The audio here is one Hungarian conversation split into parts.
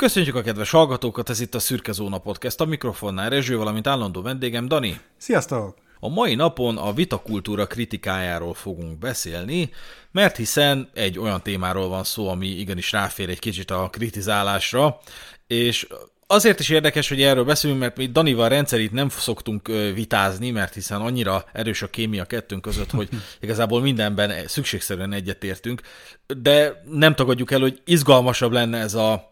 Köszönjük a kedves hallgatókat, ez itt a Szürke Zóna Podcast, a mikrofonnál Rezső, valamint állandó vendégem Dani. Sziasztok! A mai napon a vitakultúra kritikájáról fogunk beszélni, mert hiszen egy olyan témáról van szó, ami igenis ráfér egy kicsit a kritizálásra, és azért is érdekes, hogy erről beszélünk, mert mi Danival rendszerint nem szoktunk vitázni, mert hiszen annyira erős a kémia kettőnk között, hogy igazából mindenben szükségszerűen egyetértünk, de nem tagadjuk el, hogy izgalmasabb lenne ez a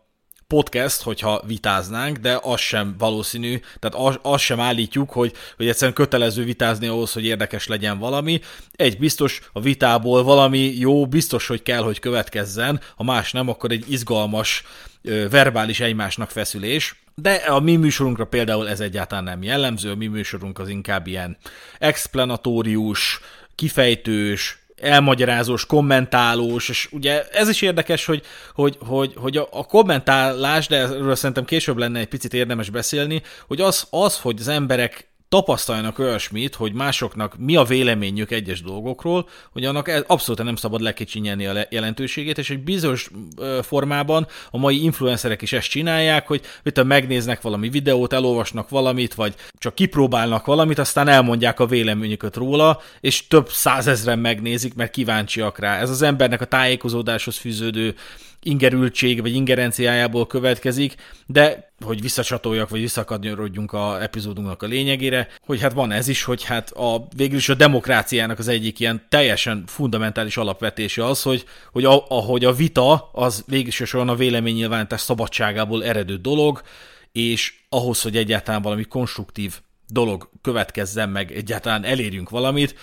podcast, hogyha vitáznánk, de az sem valószínű, tehát az, az sem állítjuk, hogy, hogy egyszerűen kötelező vitázni ahhoz, hogy érdekes legyen valami. Egy biztos, a vitából valami jó, biztos, hogy kell, hogy következzen, ha más nem, akkor egy izgalmas, verbális egymásnak feszülés. De a mi műsorunkra például ez egyáltalán nem jellemző, a mi műsorunk az inkább ilyen explanatórius, kifejtős, elmagyarázós, kommentálós, és ugye ez is érdekes, hogy, hogy, hogy, hogy a, a kommentálás, de erről szerintem később lenne egy picit érdemes beszélni, hogy az, az hogy az emberek tapasztaljanak olyasmit, hogy másoknak mi a véleményük egyes dolgokról, hogy annak abszolút nem szabad lekicsinyelni a jelentőségét, és egy bizonyos formában a mai influencerek is ezt csinálják, hogy mit megnéznek valami videót, elolvasnak valamit, vagy csak kipróbálnak valamit, aztán elmondják a véleményüket róla, és több százezren megnézik, mert kíváncsiak rá. Ez az embernek a tájékozódáshoz fűződő ingerültség vagy ingerenciájából következik, de hogy visszacsatoljak, vagy visszakadnyorodjunk a epizódunknak a lényegére, hogy hát van ez is, hogy hát a, végül is a demokráciának az egyik ilyen teljesen fundamentális alapvetése az, hogy, hogy a, ahogy a vita az végül is a véleménynyilvánítás szabadságából eredő dolog, és ahhoz, hogy egyáltalán valami konstruktív dolog következzen meg, egyáltalán elérjünk valamit,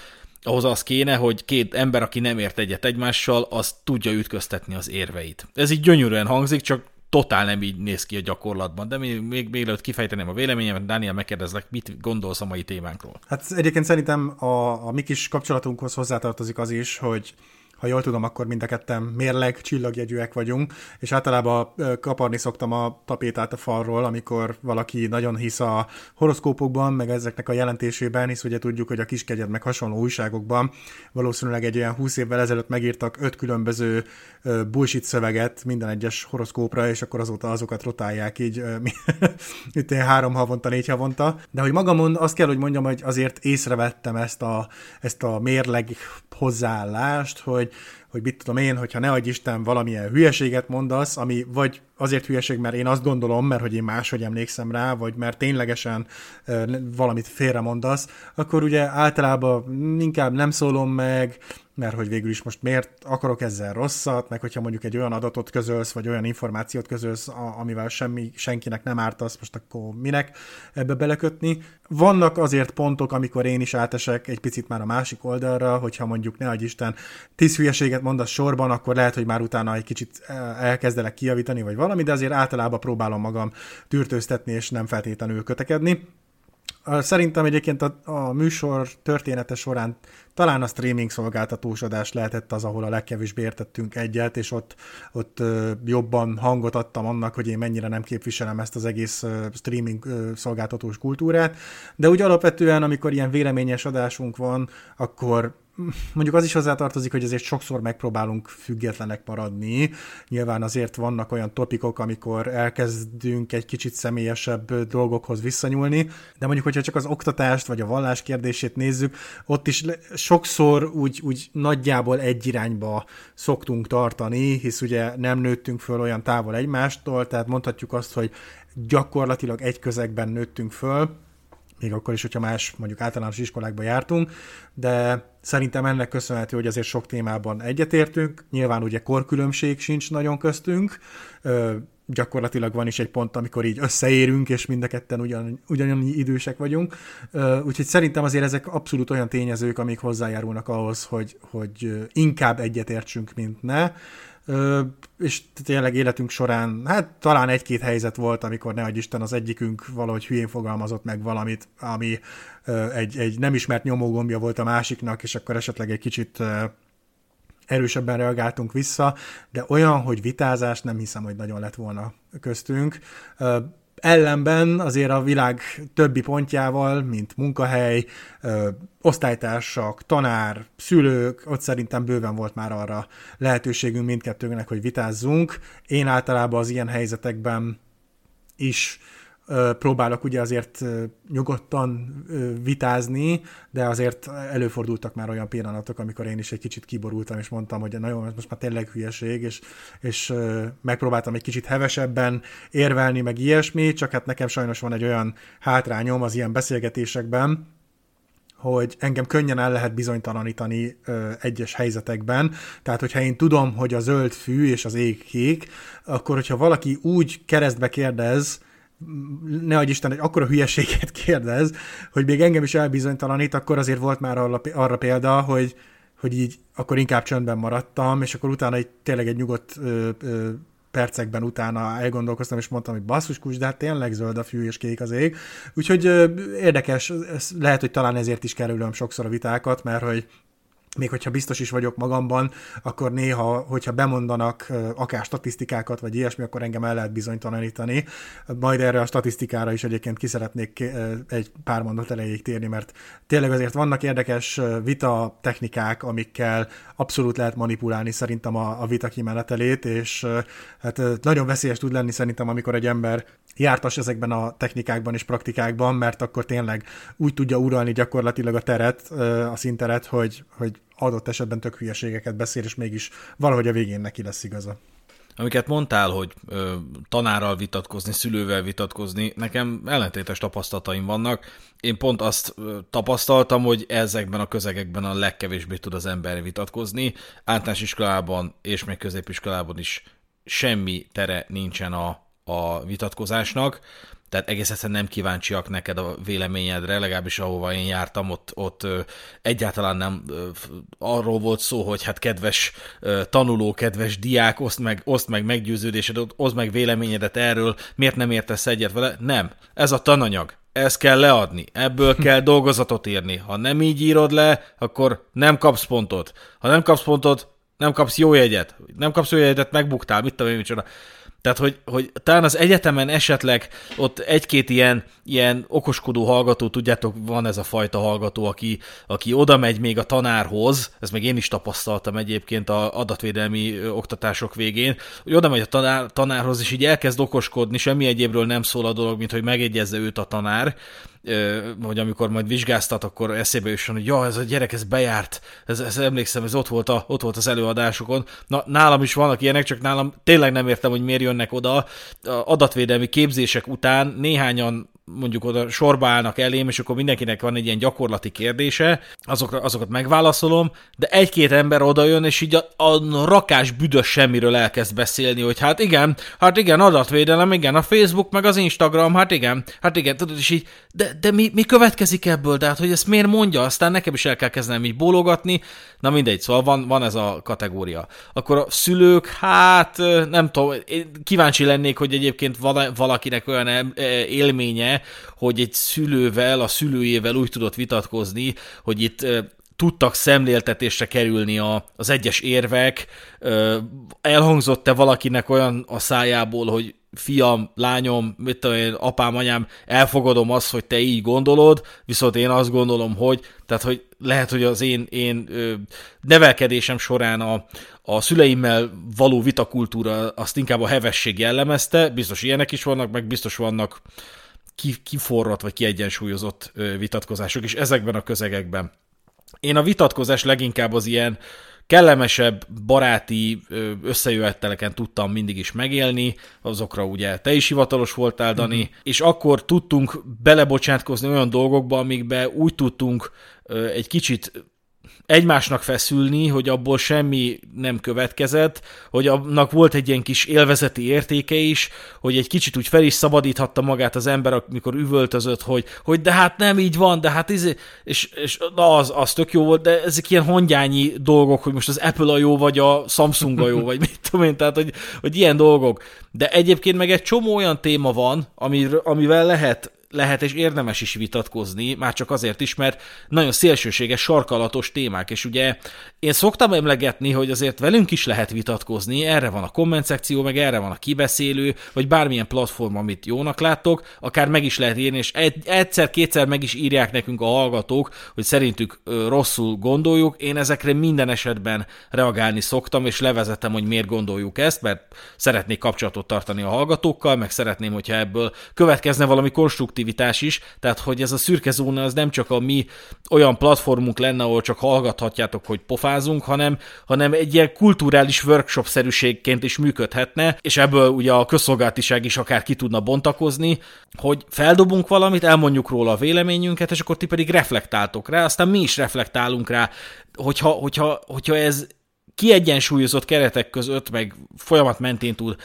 ahhoz az kéne, hogy két ember, aki nem ért egyet egymással, az tudja ütköztetni az érveit. Ez így gyönyörűen hangzik, csak totál nem így néz ki a gyakorlatban, de még, még mielőtt kifejteném a véleményemet, Dániel, megkérdezlek, mit gondolsz a mai témánkról? Hát egyébként szerintem a, a mi kis kapcsolatunkhoz hozzátartozik az is, hogy ha jól tudom, akkor mind a ketten mérleg csillagjegyűek vagyunk, és általában kaparni szoktam a tapétát a falról, amikor valaki nagyon hisz a horoszkópokban, meg ezeknek a jelentésében, hisz ugye tudjuk, hogy a kiskegyed meg hasonló újságokban valószínűleg egy olyan 20 évvel ezelőtt megírtak öt különböző bullshit szöveget minden egyes horoszkópra, és akkor azóta azokat rotálják így itt három havonta, négy havonta. De hogy magamon azt kell, hogy mondjam, hogy azért észrevettem ezt a, ezt a mérleg hozzáállást, hogy, hogy mit tudom én, hogyha ne adj Isten valamilyen hülyeséget mondasz, ami vagy azért hülyeség, mert én azt gondolom, mert hogy én máshogy emlékszem rá, vagy mert ténylegesen valamit félre mondasz, akkor ugye általában inkább nem szólom meg, mert hogy végül is most miért akarok ezzel rosszat, meg hogyha mondjuk egy olyan adatot közölsz, vagy olyan információt közölsz, amivel semmi, senkinek nem ártasz, most akkor minek ebbe belekötni. Vannak azért pontok, amikor én is átesek egy picit már a másik oldalra, hogyha mondjuk ne Isten tíz hülyeséget mondasz sorban, akkor lehet, hogy már utána egy kicsit elkezdelek kijavítani, vagy valami, de azért általában próbálom magam tűrtőztetni, és nem feltétlenül kötekedni. Szerintem egyébként a, a műsor története során talán a streaming szolgáltatósodás lehetett az, ahol a legkevésbé értettünk egyet, és ott, ott jobban hangot adtam annak, hogy én mennyire nem képviselem ezt az egész streaming szolgáltatós kultúrát. De úgy alapvetően, amikor ilyen véleményes adásunk van, akkor mondjuk az is hozzátartozik, hogy azért sokszor megpróbálunk függetlenek maradni. Nyilván azért vannak olyan topikok, amikor elkezdünk egy kicsit személyesebb dolgokhoz visszanyúlni, de mondjuk, hogyha csak az oktatást vagy a vallás kérdését nézzük, ott is sokszor úgy, úgy nagyjából egy irányba szoktunk tartani, hisz ugye nem nőttünk föl olyan távol egymástól, tehát mondhatjuk azt, hogy gyakorlatilag egy közegben nőttünk föl, még akkor is, hogyha más mondjuk általános iskolákba jártunk, de szerintem ennek köszönhető, hogy azért sok témában egyetértünk. Nyilván ugye korkülönbség sincs nagyon köztünk, gyakorlatilag van is egy pont, amikor így összeérünk, és mind a ketten ugyan, ugyanannyi idősek vagyunk. Úgyhogy szerintem azért ezek abszolút olyan tényezők, amik hozzájárulnak ahhoz, hogy, hogy inkább egyetértsünk, mint ne. És tényleg életünk során, hát talán egy-két helyzet volt, amikor ne Isten az egyikünk valahogy hülyén fogalmazott meg valamit, ami egy, egy nem ismert nyomógombja volt a másiknak, és akkor esetleg egy kicsit erősebben reagáltunk vissza, de olyan, hogy vitázás nem hiszem, hogy nagyon lett volna köztünk. Ellenben azért a világ többi pontjával, mint munkahely, ö, osztálytársak, tanár, szülők, ott szerintem bőven volt már arra lehetőségünk mindkettőnknek, hogy vitázzunk. Én általában az ilyen helyzetekben is próbálok ugye azért nyugodtan vitázni, de azért előfordultak már olyan pillanatok, amikor én is egy kicsit kiborultam, és mondtam, hogy nagyon, most már tényleg hülyeség, és, és megpróbáltam egy kicsit hevesebben érvelni, meg ilyesmi, csak hát nekem sajnos van egy olyan hátrányom az ilyen beszélgetésekben, hogy engem könnyen el lehet bizonytalanítani ö, egyes helyzetekben. Tehát, hogyha én tudom, hogy a zöld fű és az ég kék, akkor hogyha valaki úgy keresztbe kérdez, ne adj Isten, hogy akkora hülyeséget kérdez, hogy még engem is elbizonytalanít, akkor azért volt már arra, példa, hogy, hogy így akkor inkább csöndben maradtam, és akkor utána egy, tényleg egy nyugodt ö, ö, percekben utána elgondolkoztam, és mondtam, hogy basszus kus, de hát tényleg zöld a fű és kék az ég. Úgyhogy ö, érdekes, ez lehet, hogy talán ezért is kerülöm sokszor a vitákat, mert hogy még hogyha biztos is vagyok magamban, akkor néha, hogyha bemondanak akár statisztikákat, vagy ilyesmi, akkor engem el lehet bizonytalanítani. Majd erre a statisztikára is egyébként ki szeretnék egy pár mondat elejéig térni, mert tényleg azért vannak érdekes vita technikák, amikkel abszolút lehet manipulálni szerintem a, a vita kimenetelét, és hát nagyon veszélyes tud lenni szerintem, amikor egy ember jártas ezekben a technikákban és praktikákban, mert akkor tényleg úgy tudja uralni gyakorlatilag a teret, a szinteret, hogy, hogy adott esetben tök hülyeségeket beszél, és mégis valahogy a végén neki lesz igaza. Amiket mondtál, hogy ö, tanárral vitatkozni, szülővel vitatkozni, nekem ellentétes tapasztalataim vannak. Én pont azt ö, tapasztaltam, hogy ezekben a közegekben a legkevésbé tud az ember vitatkozni. Általános iskolában és még középiskolában is semmi tere nincsen a, a vitatkozásnak tehát egész egyszerűen nem kíváncsiak neked a véleményedre, legalábbis ahova én jártam, ott, ott egyáltalán nem arról volt szó, hogy hát kedves tanuló, kedves diák, oszd meg, oszd meg meggyőződésed, oszd meg véleményedet erről, miért nem értesz egyet vele? Nem. Ez a tananyag. Ezt kell leadni, ebből kell dolgozatot írni. Ha nem így írod le, akkor nem kapsz pontot. Ha nem kapsz pontot, nem kapsz jó jegyet. Nem kapsz jó jegyet, megbuktál, mit tudom én, micsoda. Tehát, hogy, hogy talán az egyetemen esetleg ott egy-két ilyen, ilyen okoskodó hallgató, tudjátok, van ez a fajta hallgató, aki, aki oda megy még a tanárhoz, ez meg én is tapasztaltam egyébként a adatvédelmi oktatások végén, hogy oda megy a tanár, tanárhoz, és így elkezd okoskodni, semmi egyébről nem szól a dolog, mint hogy megegyezze őt a tanár, hogy amikor majd vizsgáztat, akkor eszébe jusson, hogy ja, ez a gyerek, ez bejárt, ez, ez emlékszem, ez ott volt, a, ott volt az előadásokon. Na, nálam is vannak ilyenek, csak nálam tényleg nem értem, hogy miért jönnek oda. A adatvédelmi képzések után néhányan mondjuk oda sorba állnak elém, és akkor mindenkinek van egy ilyen gyakorlati kérdése, azokra, azokat megválaszolom, de egy-két ember oda jön, és így a, a rakás büdös semmiről elkezd beszélni, hogy hát igen, hát igen, adatvédelem, igen, a Facebook, meg az Instagram, hát igen, hát igen, tudod, és így, de, de mi, mi következik ebből, de hát, hogy ezt miért mondja, aztán nekem is el kell kezdenem így bólogatni, na mindegy, szóval van, van ez a kategória. Akkor a szülők, hát nem tudom, kíváncsi lennék, hogy egyébként valakinek olyan élménye, hogy egy szülővel, a szülőjével úgy tudott vitatkozni, hogy itt tudtak szemléltetésre kerülni a, az egyes érvek, elhangzott-e valakinek olyan a szájából, hogy fiam, lányom, mit tudom én, apám, anyám, elfogadom azt, hogy te így gondolod, viszont én azt gondolom, hogy, tehát, hogy lehet, hogy az én, én nevelkedésem során a, a szüleimmel való vitakultúra azt inkább a hevesség jellemezte, biztos ilyenek is vannak, meg biztos vannak kiforrott vagy kiegyensúlyozott vitatkozások is ezekben a közegekben. Én a vitatkozás leginkább az ilyen kellemesebb, baráti összejöveteleken tudtam mindig is megélni, azokra ugye te is hivatalos voltál, Dani, mm-hmm. és akkor tudtunk belebocsátkozni olyan dolgokba, amikbe úgy tudtunk egy kicsit egymásnak feszülni, hogy abból semmi nem következett, hogy annak volt egy ilyen kis élvezeti értéke is, hogy egy kicsit úgy fel is szabadíthatta magát az ember, amikor üvöltözött, hogy, hogy de hát nem így van, de hát izé, és, és na az, az tök jó volt, de ezek ilyen hongyányi dolgok, hogy most az Apple a jó, vagy a Samsung a jó, vagy mit tudom én, tehát, hogy, hogy ilyen dolgok. De egyébként meg egy csomó olyan téma van, amivel lehet lehet és érdemes is vitatkozni, már csak azért is, mert nagyon szélsőséges, sarkalatos témák, és ugye én szoktam emlegetni, hogy azért velünk is lehet vitatkozni, erre van a komment szekció, meg erre van a kibeszélő, vagy bármilyen platform, amit jónak láttok, akár meg is lehet írni, és egyszer-kétszer meg is írják nekünk a hallgatók, hogy szerintük rosszul gondoljuk. Én ezekre minden esetben reagálni szoktam, és levezetem, hogy miért gondoljuk ezt, mert szeretnék kapcsolatot tartani a hallgatókkal, meg szeretném, hogyha ebből következne valami konstruktivitás is, tehát hogy ez a szürke zóna az nem csak a mi olyan platformunk lenne, ahol csak hallgathatjátok, hogy pofázunk, hanem, hanem egy ilyen kulturális workshop-szerűségként is működhetne, és ebből ugye a közszolgáltiság is akár ki tudna bontakozni, hogy feldobunk valamit, elmondjuk róla a véleményünket, és akkor ti pedig reflektáltok rá, aztán mi is reflektálunk rá, hogyha, hogyha, hogyha ez kiegyensúlyozott keretek között, meg folyamat mentén tud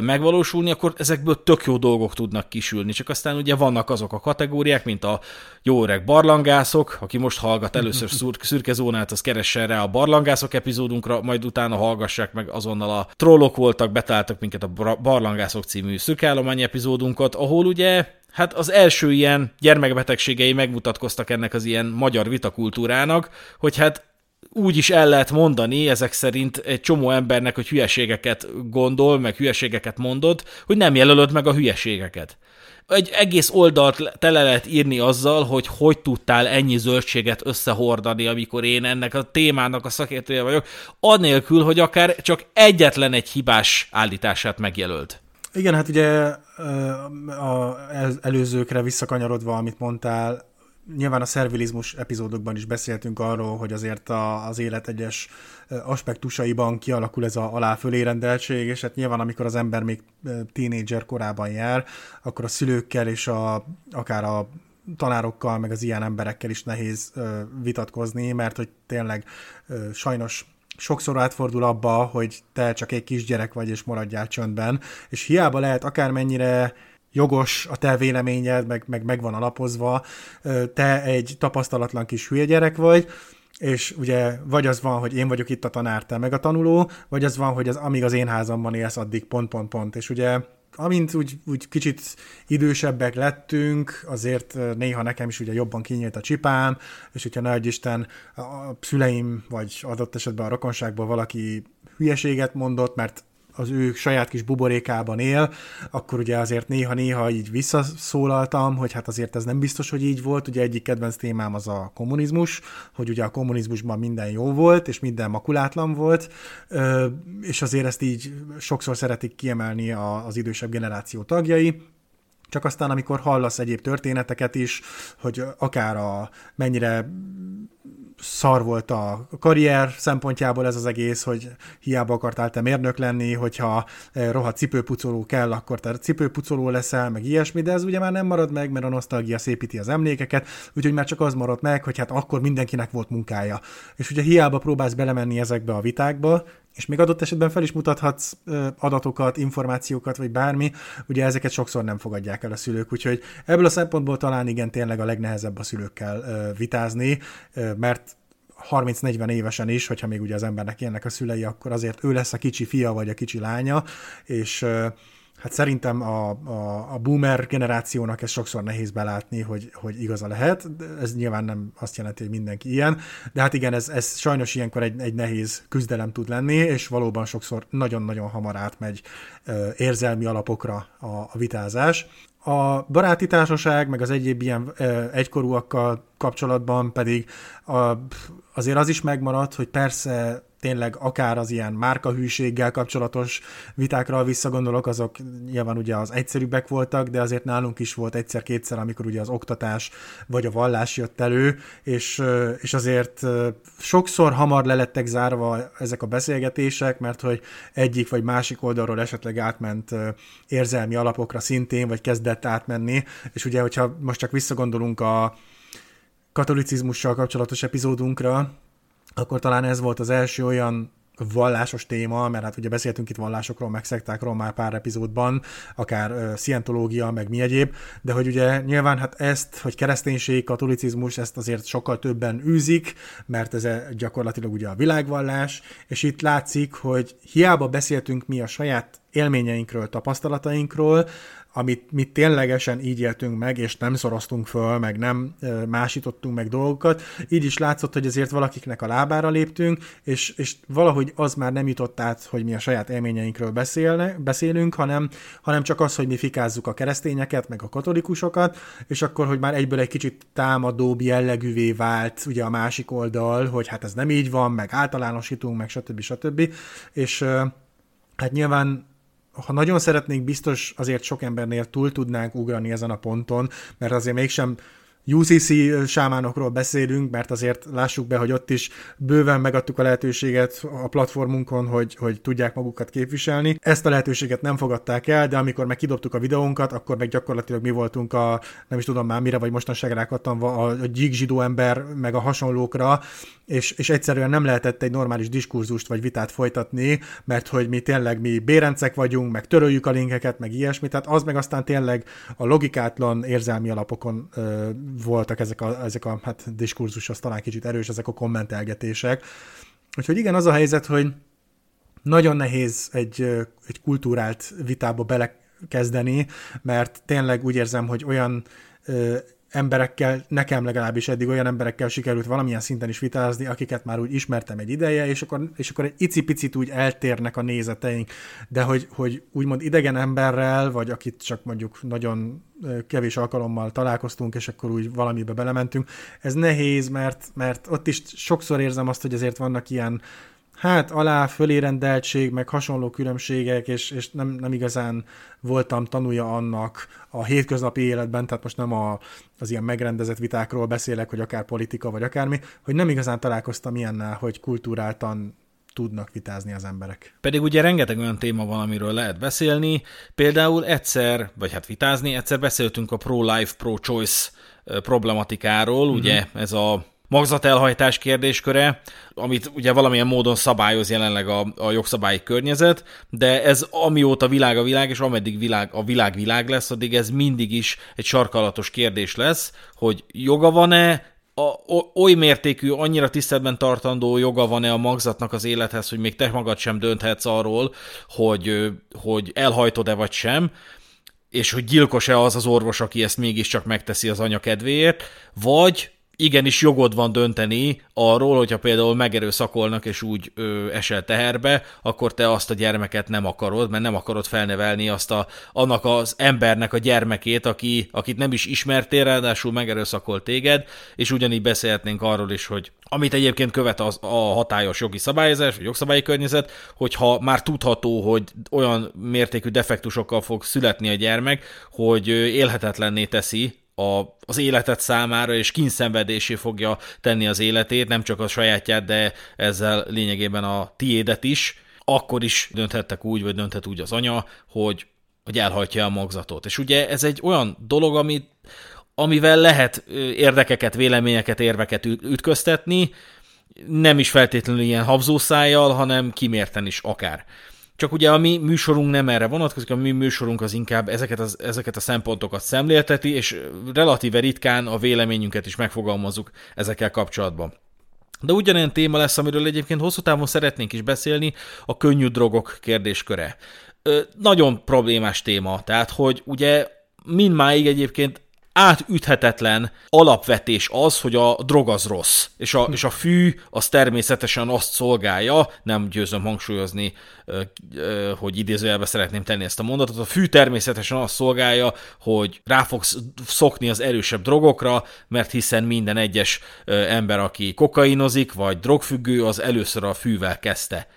megvalósulni, akkor ezekből tök jó dolgok tudnak kisülni. Csak aztán ugye vannak azok a kategóriák, mint a jó öreg barlangászok, aki most hallgat először szürke zónát, az keressen rá a barlangászok epizódunkra, majd utána hallgassák meg azonnal a trollok voltak, betáltak minket a barlangászok című szürkeállomány epizódunkat, ahol ugye Hát az első ilyen gyermekbetegségei megmutatkoztak ennek az ilyen magyar vitakultúrának, hogy hát úgy is el lehet mondani ezek szerint egy csomó embernek, hogy hülyeségeket gondol, meg hülyeségeket mondod, hogy nem jelölöd meg a hülyeségeket. Egy egész oldalt tele lehet írni azzal, hogy hogy tudtál ennyi zöldséget összehordani, amikor én ennek a témának a szakértője vagyok, anélkül, hogy akár csak egyetlen egy hibás állítását megjelölt. Igen, hát ugye az előzőkre visszakanyarodva, amit mondtál, nyilván a szervilizmus epizódokban is beszéltünk arról, hogy azért a, az élet egyes aspektusaiban kialakul ez a alá-fölé rendeltség, és hát nyilván amikor az ember még tínédzser korában jár, akkor a szülőkkel és a, akár a tanárokkal, meg az ilyen emberekkel is nehéz vitatkozni, mert hogy tényleg sajnos sokszor átfordul abba, hogy te csak egy kisgyerek vagy, és maradjál csöndben, és hiába lehet akármennyire jogos a te véleményed, meg, meg, meg van alapozva, te egy tapasztalatlan kis hülye gyerek vagy, és ugye vagy az van, hogy én vagyok itt a tanár, te meg a tanuló, vagy az van, hogy az, amíg az én házamban élsz, addig pont, pont, pont. És ugye amint úgy, úgy kicsit idősebbek lettünk, azért néha nekem is ugye jobban kinyílt a csipám, és hogyha nagy Isten a szüleim, vagy adott esetben a rokonságból valaki hülyeséget mondott, mert az ő saját kis buborékában él, akkor ugye azért néha-néha így visszaszólaltam, hogy hát azért ez nem biztos, hogy így volt. Ugye egyik kedvenc témám az a kommunizmus, hogy ugye a kommunizmusban minden jó volt, és minden makulátlan volt, és azért ezt így sokszor szeretik kiemelni az idősebb generáció tagjai, csak aztán, amikor hallasz egyéb történeteket is, hogy akár a mennyire szar volt a karrier szempontjából ez az egész, hogy hiába akartál te mérnök lenni, hogyha eh, rohadt cipőpucoló kell, akkor te cipőpucoló leszel, meg ilyesmi, de ez ugye már nem marad meg, mert a nosztalgia szépíti az emlékeket, úgyhogy már csak az marad meg, hogy hát akkor mindenkinek volt munkája. És ugye hiába próbálsz belemenni ezekbe a vitákba, és még adott esetben fel is mutathatsz adatokat, információkat, vagy bármi, ugye ezeket sokszor nem fogadják el a szülők, úgyhogy ebből a szempontból talán igen tényleg a legnehezebb a szülőkkel vitázni, mert 30-40 évesen is, hogyha még ugye az embernek ilyenek a szülei, akkor azért ő lesz a kicsi fia vagy a kicsi lánya, és hát szerintem a, a, a boomer generációnak ez sokszor nehéz belátni, hogy, hogy igaza lehet. Ez nyilván nem azt jelenti, hogy mindenki ilyen, de hát igen, ez, ez sajnos ilyenkor egy, egy nehéz küzdelem tud lenni, és valóban sokszor nagyon-nagyon hamar átmegy érzelmi alapokra a, a vitázás. A baráti társaság, meg az egyéb ilyen egykorúakkal kapcsolatban pedig a, azért az is megmaradt, hogy persze tényleg akár az ilyen márkahűséggel kapcsolatos vitákra visszagondolok, azok nyilván ugye az egyszerűbbek voltak, de azért nálunk is volt egyszer-kétszer, amikor ugye az oktatás vagy a vallás jött elő, és, és azért sokszor hamar lelettek zárva ezek a beszélgetések, mert hogy egyik vagy másik oldalról esetleg átment érzelmi alapokra szintén, vagy kezdett átmenni, és ugye, hogyha most csak visszagondolunk a katolicizmussal kapcsolatos epizódunkra, akkor talán ez volt az első olyan vallásos téma, mert hát ugye beszéltünk itt vallásokról, meg szektákról már pár epizódban, akár uh, szientológia, meg mi egyéb, de hogy ugye nyilván hát ezt, hogy kereszténység, katolicizmus, ezt azért sokkal többen űzik, mert ez gyakorlatilag ugye a világvallás, és itt látszik, hogy hiába beszéltünk mi a saját élményeinkről, tapasztalatainkról, amit mi ténylegesen így éltünk meg, és nem szoroztunk föl, meg nem másítottunk meg dolgokat. Így is látszott, hogy azért valakiknek a lábára léptünk, és, és valahogy az már nem jutott át, hogy mi a saját élményeinkről beszélne, beszélünk, hanem, hanem csak az, hogy mi fikázzuk a keresztényeket, meg a katolikusokat, és akkor, hogy már egyből egy kicsit támadóbb jellegűvé vált ugye a másik oldal, hogy hát ez nem így van, meg általánosítunk, meg stb. stb. És hát nyilván ha nagyon szeretnénk, biztos azért sok embernél túl tudnánk ugrani ezen a ponton, mert azért mégsem UCC sámánokról beszélünk, mert azért lássuk be, hogy ott is bőven megadtuk a lehetőséget a platformunkon, hogy, hogy tudják magukat képviselni. Ezt a lehetőséget nem fogadták el, de amikor meg kidobtuk a videónkat, akkor meg gyakorlatilag mi voltunk a, nem is tudom már mire, vagy mostanság rákattam a, a gyík zsidó ember, meg a hasonlókra, és, és egyszerűen nem lehetett egy normális diskurzust vagy vitát folytatni, mert hogy mi tényleg mi bérencek vagyunk, meg töröljük a linkeket, meg ilyesmi, tehát az meg aztán tényleg a logikátlan érzelmi alapokon ö, voltak ezek a, ezek a hát diskurzus, az talán kicsit erős, ezek a kommentelgetések. Úgyhogy igen, az a helyzet, hogy nagyon nehéz egy, egy kultúrált vitába belekezdeni, mert tényleg úgy érzem, hogy olyan emberekkel, nekem legalábbis eddig olyan emberekkel sikerült valamilyen szinten is vitázni, akiket már úgy ismertem egy ideje, és akkor, és akkor egy icipicit úgy eltérnek a nézeteink, de hogy, hogy úgymond idegen emberrel, vagy akit csak mondjuk nagyon kevés alkalommal találkoztunk, és akkor úgy valamibe belementünk, ez nehéz, mert, mert ott is sokszor érzem azt, hogy azért vannak ilyen hát alá fölérendeltség, meg hasonló különbségek, és, és nem, nem igazán voltam tanulja annak a hétköznapi életben, tehát most nem a, az ilyen megrendezett vitákról beszélek, hogy akár politika, vagy akármi, hogy nem igazán találkoztam ilyennel, hogy kultúráltan tudnak vitázni az emberek. Pedig ugye rengeteg olyan téma van, amiről lehet beszélni. Például egyszer, vagy hát vitázni, egyszer beszéltünk a pro-life, pro-choice problematikáról, uh-huh. ugye ez a magzatelhajtás kérdésköre, amit ugye valamilyen módon szabályoz jelenleg a, a jogszabályi környezet, de ez amióta világ a világ, és ameddig világ, a világ világ lesz, addig ez mindig is egy sarkalatos kérdés lesz, hogy joga van-e, a, oly mértékű, annyira tiszteletben tartandó joga van-e a magzatnak az élethez, hogy még te magad sem dönthetsz arról, hogy, hogy elhajtod-e vagy sem, és hogy gyilkos-e az az orvos, aki ezt mégiscsak megteszi az anya kedvéért, vagy igenis jogod van dönteni arról, hogyha például megerőszakolnak és úgy ö, esel teherbe, akkor te azt a gyermeket nem akarod, mert nem akarod felnevelni azt a, annak az embernek a gyermekét, aki, akit nem is ismertél, ráadásul megerőszakol téged, és ugyanígy beszélhetnénk arról is, hogy amit egyébként követ az, a hatályos jogi szabályozás, vagy jogszabályi környezet, hogyha már tudható, hogy olyan mértékű defektusokkal fog születni a gyermek, hogy élhetetlenné teszi a, az életet számára, és kínszenvedésé fogja tenni az életét, nem csak a sajátját, de ezzel lényegében a tiédet is, akkor is dönthettek úgy, vagy dönthet úgy az anya, hogy, hogy elhajtja a magzatot. És ugye ez egy olyan dolog, amit, amivel lehet érdekeket, véleményeket, érveket ütköztetni, nem is feltétlenül ilyen habzószájjal, hanem kimérten is akár. Csak ugye a mi műsorunk nem erre vonatkozik, a mi műsorunk az inkább ezeket, az, ezeket a szempontokat szemlélteti, és relatíve ritkán a véleményünket is megfogalmazzuk ezekkel kapcsolatban. De ugyanilyen téma lesz, amiről egyébként hosszú távon szeretnénk is beszélni, a könnyű drogok kérdésköre. Ö, nagyon problémás téma, tehát hogy ugye mindmáig egyébként átüthetetlen alapvetés az, hogy a drog az rossz, és a, és a fű az természetesen azt szolgálja, nem győzöm hangsúlyozni, hogy idézőjelbe szeretném tenni ezt a mondatot, a fű természetesen azt szolgálja, hogy rá fogsz szokni az erősebb drogokra, mert hiszen minden egyes ember, aki kokainozik, vagy drogfüggő, az először a fűvel kezdte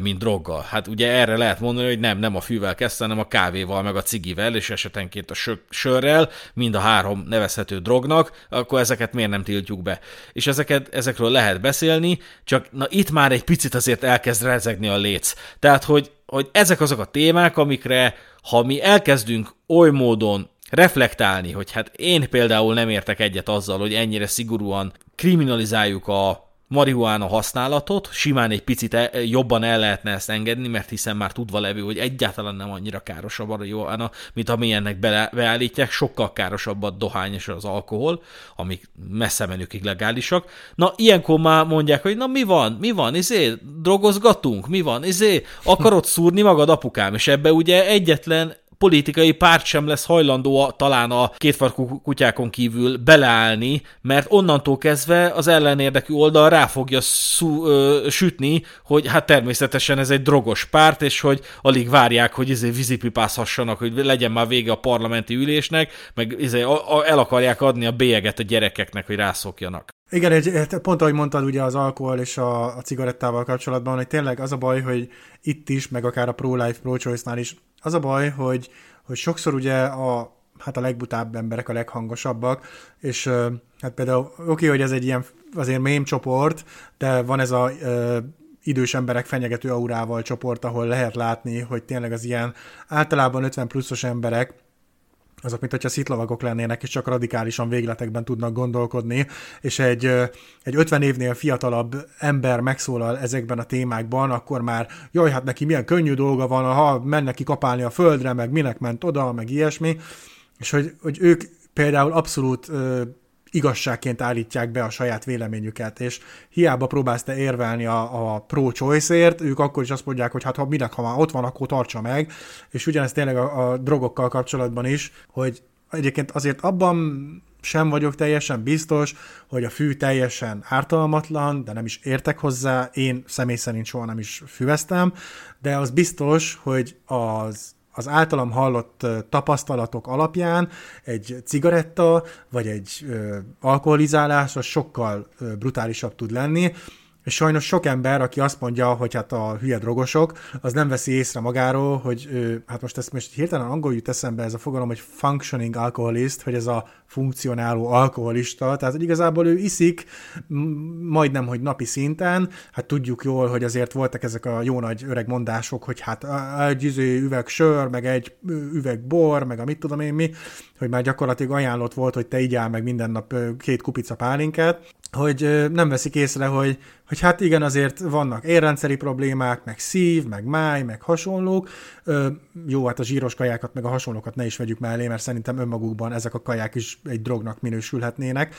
mint droggal. Hát ugye erre lehet mondani, hogy nem, nem a fűvel kezdte, hanem a kávéval, meg a cigivel, és esetenként a sörrel, mind a három nevezhető drognak, akkor ezeket miért nem tiltjuk be? És ezeket, ezekről lehet beszélni, csak na itt már egy picit azért elkezd rezegni a léc. Tehát, hogy, hogy ezek azok a témák, amikre, ha mi elkezdünk oly módon reflektálni, hogy hát én például nem értek egyet azzal, hogy ennyire szigorúan kriminalizáljuk a, marihuána használatot, simán egy picit e, jobban el lehetne ezt engedni, mert hiszen már tudva levő, hogy egyáltalán nem annyira káros a marihuána, mint amilyennek be, beállítják, sokkal károsabb a dohány és az alkohol, amik messze menőkig legálisak. Na, ilyenkor már mondják, hogy na mi van, mi van, izé, drogozgatunk, mi van, izé, akarod szúrni magad apukám, és ebbe ugye egyetlen politikai párt sem lesz hajlandó a, talán a kétfarkú kutyákon kívül beleállni, mert onnantól kezdve az ellenérdekű oldal rá fogja szú, ö, sütni, hogy hát természetesen ez egy drogos párt, és hogy alig várják, hogy izé vízipipázhassanak, hogy legyen már vége a parlamenti ülésnek, meg izé, a, a, el akarják adni a bélyeget a gyerekeknek, hogy rászokjanak. Igen, egy, pont ahogy mondtad ugye az alkohol és a, a cigarettával kapcsolatban, hogy tényleg az a baj, hogy itt is, meg akár a pro-life, pro-choice-nál is, az a baj, hogy, hogy sokszor ugye a, hát a legbutább emberek a leghangosabbak, és hát például oké, hogy ez egy ilyen azért mém csoport, de van ez a ö, idős emberek fenyegető aurával csoport, ahol lehet látni, hogy tényleg az ilyen általában 50 pluszos emberek azok, mint hogyha szitlavagok lennének, és csak radikálisan végletekben tudnak gondolkodni, és egy, egy 50 évnél fiatalabb ember megszólal ezekben a témákban, akkor már, jaj, hát neki milyen könnyű dolga van, ha menne ki kapálni a földre, meg minek ment oda, meg ilyesmi, és hogy, hogy ők például abszolút igazságként állítják be a saját véleményüket, és hiába próbálsz te érvelni a, a pro-choice-ért, ők akkor is azt mondják, hogy hát ha minek, ha már ott van, akkor tartsa meg, és ugyanez tényleg a, a drogokkal kapcsolatban is, hogy egyébként azért abban sem vagyok teljesen biztos, hogy a fű teljesen ártalmatlan, de nem is értek hozzá, én személy szerint soha nem is füveztem, de az biztos, hogy az az általam hallott tapasztalatok alapján egy cigaretta vagy egy alkoholizálás az sokkal brutálisabb tud lenni, és sajnos sok ember, aki azt mondja, hogy hát a hülye drogosok, az nem veszi észre magáról, hogy hát most ezt most hirtelen angol jut eszembe ez a fogalom, hogy functioning alcoholist, hogy ez a funkcionáló alkoholista, tehát hogy igazából ő iszik majdnem, hogy napi szinten, hát tudjuk jól, hogy azért voltak ezek a jó nagy öreg mondások, hogy hát egy izé, üveg sör, meg egy üveg bor, meg a mit tudom én mi, hogy már gyakorlatilag ajánlott volt, hogy te igyál meg minden nap két kupica pálinkát, hogy nem veszik észre, hogy, hogy hát igen, azért vannak érrendszeri problémák, meg szív, meg máj, meg hasonlók. Jó, hát a zsíros kajákat, meg a hasonlókat ne is vegyük mellé, mert szerintem önmagukban ezek a kaják is egy drognak minősülhetnének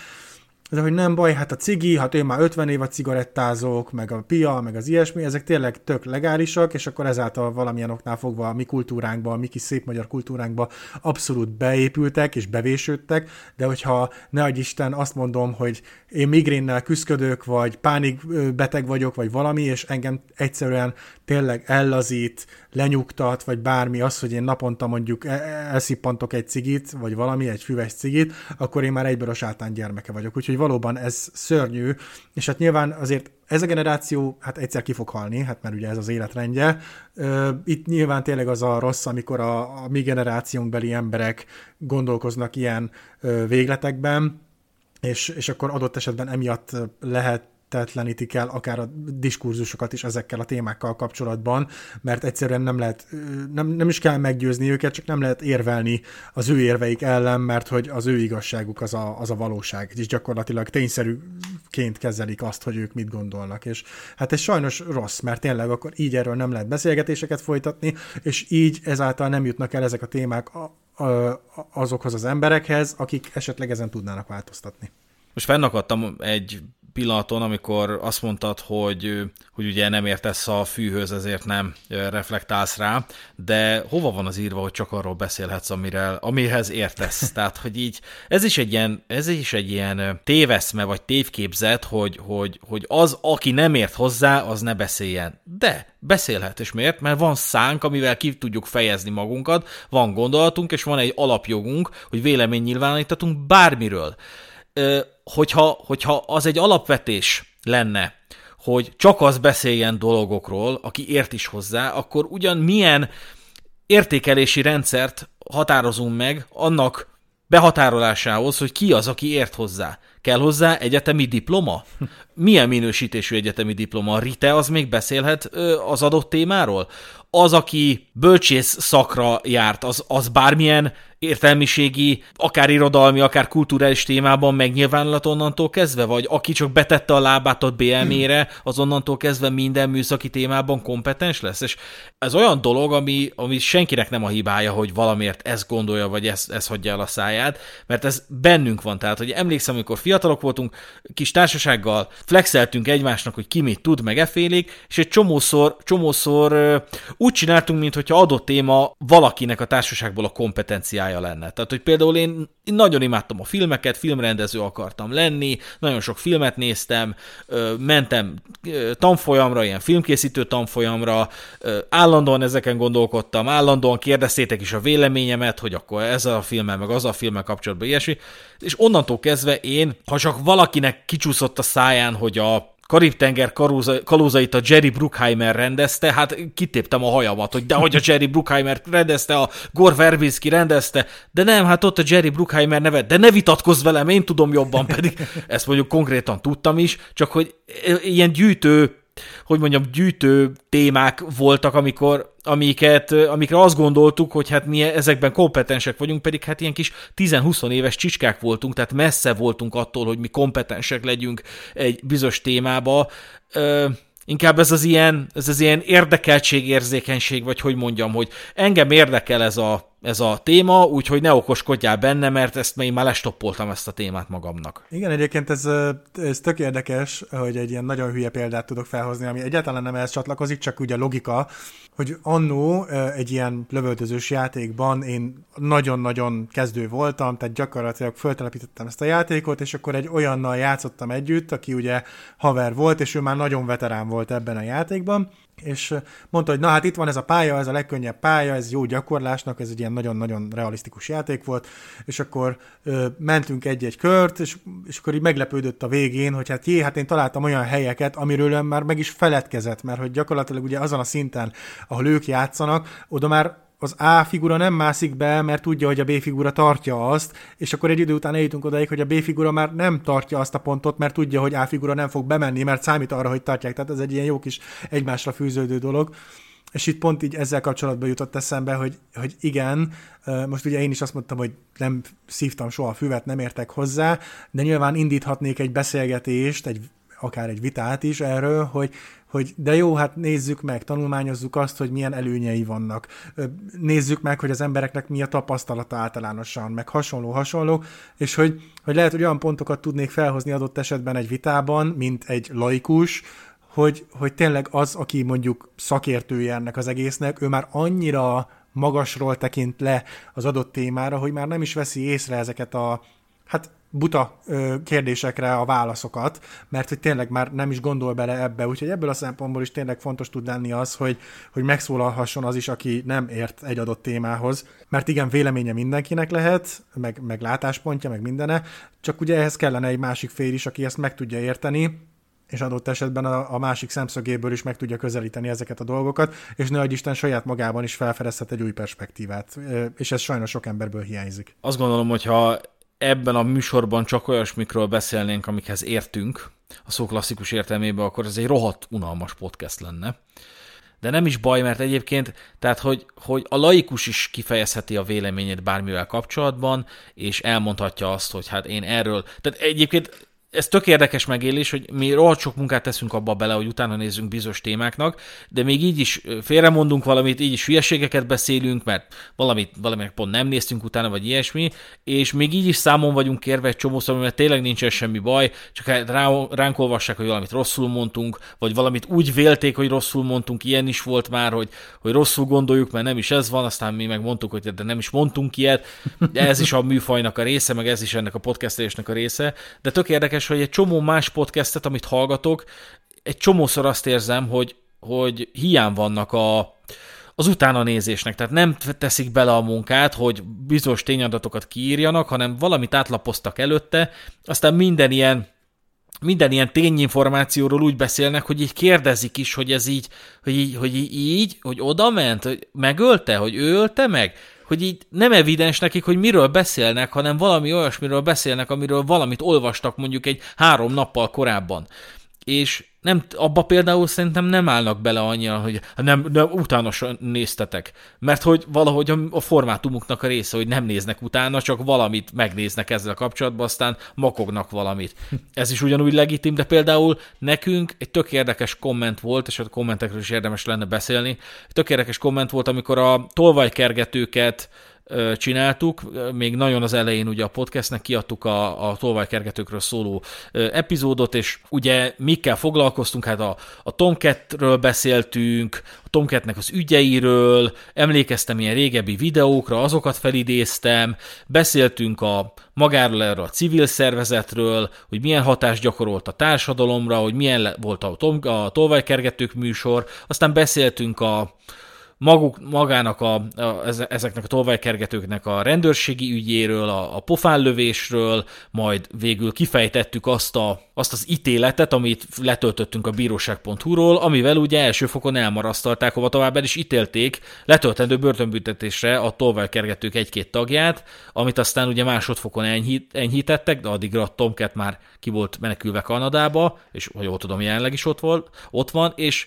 de hogy nem baj, hát a cigi, hát én már 50 év a cigarettázok, meg a pia, meg az ilyesmi, ezek tényleg tök legálisak, és akkor ezáltal valamilyen oknál fogva a mi kultúránkba, a mi kis szép magyar kultúránkba abszolút beépültek és bevésődtek, de hogyha ne adj Isten, azt mondom, hogy én migrénnel küzdök, vagy pánikbeteg vagyok, vagy valami, és engem egyszerűen tényleg ellazít, lenyugtat, vagy bármi az, hogy én naponta mondjuk e- e- elszippantok egy cigit, vagy valami, egy füves cigit, akkor én már egyből a sátán gyermeke vagyok. Úgyhogy valóban ez szörnyű, és hát nyilván azért ez a generáció hát egyszer ki fog halni, hát mert ugye ez az életrendje. Itt nyilván tényleg az a rossz, amikor a, a mi generációnkbeli emberek gondolkoznak ilyen végletekben, és, és akkor adott esetben emiatt lehet lehetetlenítik el akár a diskurzusokat is ezekkel a témákkal kapcsolatban, mert egyszerűen nem lehet, nem, nem is kell meggyőzni őket, csak nem lehet érvelni az ő érveik ellen, mert hogy az ő igazságuk az a, az a valóság, és gyakorlatilag tényszerűként kezelik azt, hogy ők mit gondolnak, és hát ez sajnos rossz, mert tényleg akkor így erről nem lehet beszélgetéseket folytatni, és így ezáltal nem jutnak el ezek a témák azokhoz az emberekhez, akik esetleg ezen tudnának változtatni. Most fennakadtam egy pillanaton, amikor azt mondtad, hogy, hogy ugye nem értesz a fűhöz, ezért nem reflektálsz rá, de hova van az írva, hogy csak arról beszélhetsz, amire, amihez értesz? Tehát, hogy így, ez is egy ilyen, ez is egy ilyen téveszme, vagy tévképzet, hogy, hogy, hogy az, aki nem ért hozzá, az ne beszéljen. De beszélhet, és miért? Mert van szánk, amivel ki tudjuk fejezni magunkat, van gondolatunk, és van egy alapjogunk, hogy vélemény nyilvánítatunk bármiről hogyha, hogyha az egy alapvetés lenne, hogy csak az beszéljen dolgokról, aki ért is hozzá, akkor ugyan milyen értékelési rendszert határozunk meg annak behatárolásához, hogy ki az, aki ért hozzá. Kell hozzá egyetemi diploma? Milyen minősítésű egyetemi diploma? A RITE az még beszélhet az adott témáról? Az, aki bölcsész szakra járt, az, az bármilyen értelmiségi, akár irodalmi, akár kulturális témában megnyilvánulat onnantól kezdve, vagy aki csak betette a lábát a BME-re, az onnantól kezdve minden műszaki témában kompetens lesz, és ez olyan dolog, ami, ami senkinek nem a hibája, hogy valamiért ezt gondolja, vagy ezt, ezt hagyja el a száját, mert ez bennünk van, tehát, hogy emlékszem, amikor fiatalok voltunk, kis társasággal flexeltünk egymásnak, hogy ki mit tud, meg efélik, és egy csomószor, csomószor úgy csináltunk, mintha adott téma valakinek a társaságból a kompetenciája lenne. Tehát, hogy például én nagyon imádtam a filmeket, filmrendező akartam lenni, nagyon sok filmet néztem, mentem tanfolyamra, ilyen filmkészítő tanfolyamra, állandóan ezeken gondolkodtam, állandóan kérdeztétek is a véleményemet, hogy akkor ez a filmmel, meg az a filmmel kapcsolatban ilyesmi, és onnantól kezdve én, ha csak valakinek kicsúszott a száján, hogy a Karib-tenger kalózait a Jerry Bruckheimer rendezte, hát kitéptem a hajamat, hogy de hogy a Jerry Bruckheimer rendezte, a Gore Verbinski rendezte, de nem, hát ott a Jerry Bruckheimer neve, de ne vitatkozz velem, én tudom jobban, pedig. Ezt mondjuk konkrétan tudtam is, csak hogy ilyen gyűjtő hogy mondjam, gyűjtő témák voltak, amikor, amiket, amikre azt gondoltuk, hogy hát mi ezekben kompetensek vagyunk, pedig hát ilyen kis 10-20 éves csicskák voltunk, tehát messze voltunk attól, hogy mi kompetensek legyünk egy bizonyos témába. Ö, Inkább ez az ilyen, ez az ilyen érdekeltségérzékenység, vagy hogy mondjam, hogy engem érdekel ez a, ez a téma, úgyhogy ne okoskodjál benne, mert ezt én már lestoppoltam ezt a témát magamnak. Igen, egyébként ez, ez tök érdekes, hogy egy ilyen nagyon hülye példát tudok felhozni, ami egyáltalán nem ehhez csatlakozik, csak ugye a logika, hogy annó egy ilyen lövöldözős játékban én nagyon-nagyon kezdő voltam, tehát gyakorlatilag föltelepítettem ezt a játékot, és akkor egy olyannal játszottam együtt, aki ugye haver volt, és ő már nagyon veterán volt ebben a játékban, és mondta, hogy na hát itt van ez a pálya, ez a legkönnyebb pálya, ez jó gyakorlásnak, ez egy ilyen nagyon-nagyon realisztikus játék volt, és akkor ö, mentünk egy-egy kört, és, és akkor így meglepődött a végén, hogy hát jé, hát én találtam olyan helyeket, amiről ön már meg is feledkezett, mert hogy gyakorlatilag ugye azon a szinten, ahol ők játszanak, oda már az A figura nem mászik be, mert tudja, hogy a B figura tartja azt, és akkor egy idő után eljutunk odaig, hogy a B figura már nem tartja azt a pontot, mert tudja, hogy A figura nem fog bemenni, mert számít arra, hogy tartják. Tehát ez egy ilyen jó kis egymásra fűződő dolog. És itt pont így ezzel kapcsolatban jutott eszembe, hogy, hogy igen, most ugye én is azt mondtam, hogy nem szívtam soha a füvet, nem értek hozzá, de nyilván indíthatnék egy beszélgetést, egy akár egy vitát is erről, hogy, hogy de jó, hát nézzük meg, tanulmányozzuk azt, hogy milyen előnyei vannak. Nézzük meg, hogy az embereknek mi a tapasztalata általánosan, meg hasonló-hasonló, és hogy, hogy lehet, hogy olyan pontokat tudnék felhozni adott esetben egy vitában, mint egy laikus, hogy, hogy tényleg az, aki mondjuk szakértője ennek az egésznek, ő már annyira magasról tekint le az adott témára, hogy már nem is veszi észre ezeket a hát buta ö, kérdésekre a válaszokat, mert hogy tényleg már nem is gondol bele ebbe, úgyhogy ebből a szempontból is tényleg fontos tud lenni az, hogy, hogy megszólalhasson az is, aki nem ért egy adott témához, mert igen, véleménye mindenkinek lehet, meg, meg látáspontja, meg mindene, csak ugye ehhez kellene egy másik fél is, aki ezt meg tudja érteni, és adott esetben a, a másik szemszögéből is meg tudja közelíteni ezeket a dolgokat, és ne Isten saját magában is felfedezhet egy új perspektívát, és ez sajnos sok emberből hiányzik. Azt gondolom, hogy ha ebben a műsorban csak olyasmikről beszélnénk, amikhez értünk, a szó klasszikus értelmében, akkor ez egy rohadt unalmas podcast lenne. De nem is baj, mert egyébként, tehát hogy, hogy a laikus is kifejezheti a véleményét bármivel kapcsolatban, és elmondhatja azt, hogy hát én erről, tehát egyébként ez tök érdekes megélés, hogy mi rohadt sok munkát teszünk abba bele, hogy utána nézzünk bizonyos témáknak, de még így is félremondunk valamit, így is hülyeségeket beszélünk, mert valamit, valamit pont nem néztünk utána, vagy ilyesmi, és még így is számon vagyunk kérve egy csomószor, mert tényleg nincsen semmi baj, csak hát rá, ránk olvassák, hogy valamit rosszul mondtunk, vagy valamit úgy vélték, hogy rosszul mondtunk, ilyen is volt már, hogy, hogy rosszul gondoljuk, mert nem is ez van, aztán mi meg mondtuk, hogy de nem is mondtunk ilyet, de ez is a műfajnak a része, meg ez is ennek a podcastelésnek a része, de tök érdekes, érdekes, hogy egy csomó más podcastet, amit hallgatok, egy csomószor azt érzem, hogy, hogy hiány vannak a, az utána nézésnek. Tehát nem teszik bele a munkát, hogy bizonyos tényadatokat kiírjanak, hanem valamit átlapoztak előtte, aztán minden ilyen minden ilyen tényinformációról úgy beszélnek, hogy így kérdezik is, hogy ez így, hogy így, hogy így, hogy oda ment, hogy megölte, hogy ő ölte meg, hogy így nem evidens nekik, hogy miről beszélnek, hanem valami olyasmiről beszélnek, amiről valamit olvastak mondjuk egy három nappal korábban. És nem, abba például szerintem nem állnak bele annyira, hogy nem, nem utána néztetek. Mert hogy valahogy a, a formátumuknak a része, hogy nem néznek utána, csak valamit megnéznek ezzel a kapcsolatban, aztán makognak valamit. Ez is ugyanúgy legitim, de például nekünk egy tök érdekes komment volt, és a kommentekről is érdemes lenne beszélni, egy tök érdekes komment volt, amikor a tolvajkergetőket csináltuk, még nagyon az elején ugye a podcastnek kiadtuk a, a tolvajkergetőkről szóló epizódot, és ugye mikkel foglalkoztunk, hát a, a Tomcat-ről beszéltünk, a Tomcatnek az ügyeiről, emlékeztem ilyen régebbi videókra, azokat felidéztem, beszéltünk a magáról erről a civil szervezetről, hogy milyen hatást gyakorolt a társadalomra, hogy milyen volt a, a tolvajkergetők műsor, aztán beszéltünk a, maguk, magának a, a, ezeknek a tolvajkergetőknek a rendőrségi ügyéről, a, a pofánlövésről, majd végül kifejtettük azt, a, azt az ítéletet, amit letöltöttünk a bíróság.hu-ról, amivel ugye első fokon elmarasztalták, hova tovább el is ítélték letöltendő börtönbüntetésre a tolvajkergetők egy-két tagját, amit aztán ugye másodfokon enyhít, enyhítettek, de addigra a Tomcat már ki volt menekülve Kanadába, és ha jól tudom, jelenleg is ott, volt, ott van, és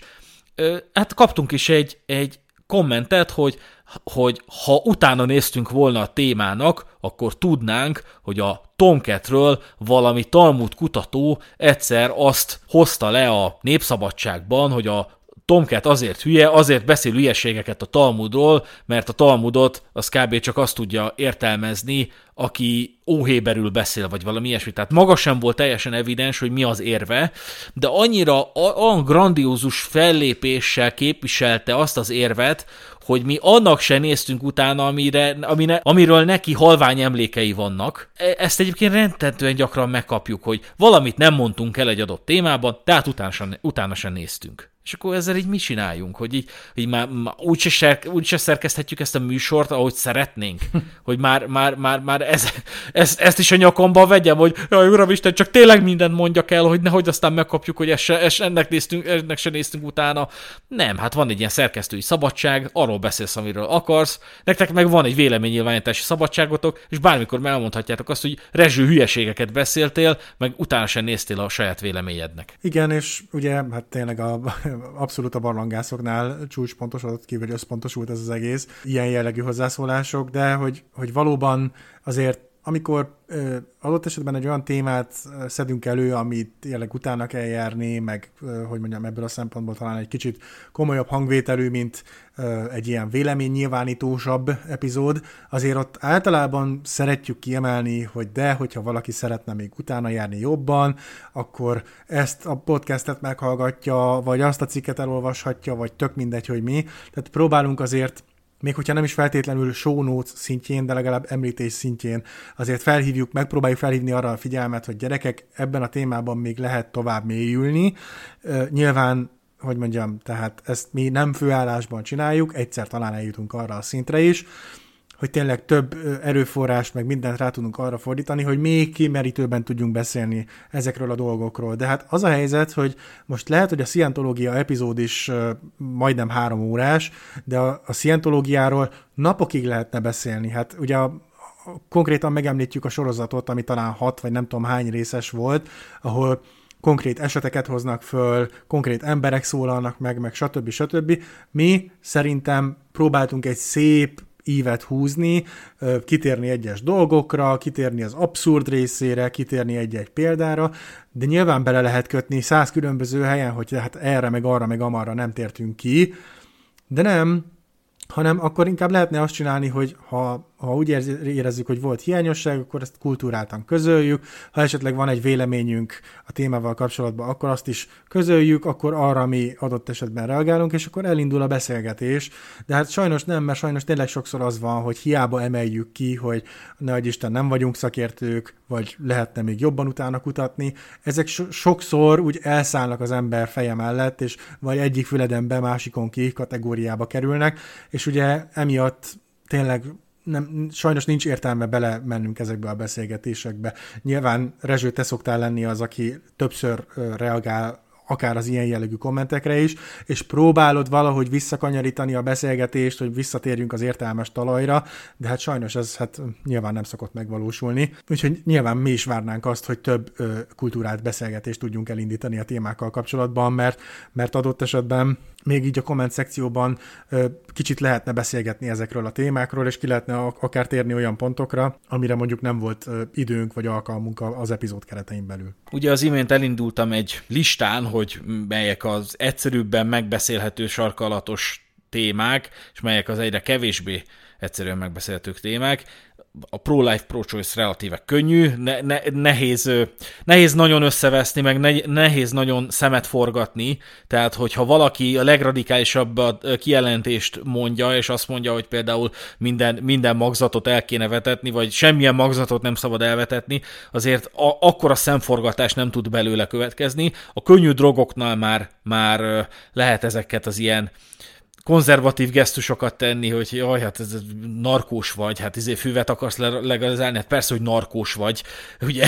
hát kaptunk is egy, egy kommentet, hogy, hogy ha utána néztünk volna a témának, akkor tudnánk, hogy a Tomcatről valami Talmud kutató egyszer azt hozta le a Népszabadságban, hogy a Tomcat azért hülye, azért beszél hülyeségeket a Talmudról, mert a Talmudot az kb. csak azt tudja értelmezni, aki óhéberül beszél, vagy valami ilyesmi. Tehát maga sem volt teljesen evidens, hogy mi az érve, de annyira olyan grandiózus fellépéssel képviselte azt az érvet, hogy mi annak se néztünk utána, amire, amire, amiről neki halvány emlékei vannak. E, ezt egyébként rendtetően gyakran megkapjuk, hogy valamit nem mondtunk el egy adott témában, tehát utána sem, utána sem néztünk. És akkor ezzel így mi csináljunk, hogy így, így már, már úgyse, ser, úgyse szerkezhetjük ezt a műsort, ahogy szeretnénk, hogy már, már, már, már ez, ez, ezt is a nyakamba vegyem, hogy jaj, uramisten, csak tényleg mindent mondjak el, hogy nehogy aztán megkapjuk, hogy ezt se, ezt, ennek, néztünk, ennek se néztünk utána. Nem, hát van egy ilyen szerkesztői szabadság, arról beszélsz, amiről akarsz, nektek meg van egy véleménynyilvánítási szabadságotok, és bármikor elmondhatjátok azt, hogy rezső hülyeségeket beszéltél, meg utána sem néztél a saját véleményednek. Igen, és ugye, hát tényleg a abszolút a barlangászoknál csúcspontosodott ki, vagy összpontosult ez az egész, ilyen jellegű hozzászólások, de hogy, hogy valóban azért amikor adott esetben egy olyan témát szedünk elő, amit tényleg utána kell járni, meg hogy mondjam, ebből a szempontból talán egy kicsit komolyabb hangvételű, mint egy ilyen véleménynyilvánítósabb epizód, azért ott általában szeretjük kiemelni, hogy de, hogyha valaki szeretne még utána járni jobban, akkor ezt a podcastet meghallgatja, vagy azt a cikket elolvashatja, vagy tök mindegy, hogy mi. Tehát próbálunk azért még hogyha nem is feltétlenül show notes szintjén, de legalább említés szintjén, azért felhívjuk, megpróbáljuk felhívni arra a figyelmet, hogy gyerekek, ebben a témában még lehet tovább mélyülni. Nyilván hogy mondjam, tehát ezt mi nem főállásban csináljuk, egyszer talán eljutunk arra a szintre is, hogy tényleg több erőforrást, meg mindent rá tudunk arra fordítani, hogy még kimerítőben tudjunk beszélni ezekről a dolgokról. De hát az a helyzet, hogy most lehet, hogy a szientológia epizód is majdnem három órás, de a, a szientológiáról napokig lehetne beszélni. Hát ugye a, konkrétan megemlítjük a sorozatot, ami talán hat vagy nem tudom hány részes volt, ahol konkrét eseteket hoznak föl, konkrét emberek szólalnak meg, meg stb. stb. Mi szerintem próbáltunk egy szép, ívet húzni, kitérni egyes dolgokra, kitérni az abszurd részére, kitérni egy-egy példára, de nyilván bele lehet kötni száz különböző helyen, hogy hát erre, meg arra, meg amarra nem tértünk ki, de nem, hanem akkor inkább lehetne azt csinálni, hogy ha ha úgy érezzük, hogy volt hiányosság, akkor ezt kultúráltan közöljük, ha esetleg van egy véleményünk a témával kapcsolatban, akkor azt is közöljük, akkor arra mi adott esetben reagálunk, és akkor elindul a beszélgetés. De hát sajnos nem, mert sajnos tényleg sokszor az van, hogy hiába emeljük ki, hogy ne Isten nem vagyunk szakértők, vagy lehetne még jobban utána kutatni. Ezek so- sokszor úgy elszállnak az ember feje mellett, és vagy egyik füleden be, másikon ki kategóriába kerülnek, és ugye emiatt tényleg nem, sajnos nincs értelme bele mennünk ezekbe a beszélgetésekbe. Nyilván Rezső, te szoktál lenni az, aki többször reagál akár az ilyen jellegű kommentekre is, és próbálod valahogy visszakanyarítani a beszélgetést, hogy visszatérjünk az értelmes talajra, de hát sajnos ez hát nyilván nem szokott megvalósulni. Úgyhogy nyilván mi is várnánk azt, hogy több ö, kultúrált beszélgetést tudjunk elindítani a témákkal kapcsolatban, mert, mert adott esetben még így a komment szekcióban kicsit lehetne beszélgetni ezekről a témákról, és ki lehetne akár térni olyan pontokra, amire mondjuk nem volt időnk vagy alkalmunk az epizód keretein belül. Ugye az imént elindultam egy listán, hogy melyek az egyszerűbben megbeszélhető sarkalatos témák, és melyek az egyre kevésbé egyszerűen megbeszélhetők témák a pro-life, pro-choice relatíve könnyű, ne, ne, nehéz, nehéz nagyon összeveszni, meg ne, nehéz nagyon szemet forgatni, tehát hogyha valaki a legradikálisabb kijelentést mondja, és azt mondja, hogy például minden, minden magzatot el kéne vetetni, vagy semmilyen magzatot nem szabad elvetetni, azért a, akkora szemforgatás nem tud belőle következni. A könnyű drogoknál már, már lehet ezeket az ilyen konzervatív gesztusokat tenni, hogy jaj, hát ez narkós vagy, hát izé füvet akarsz legalizálni, hát persze, hogy narkós vagy, ugye,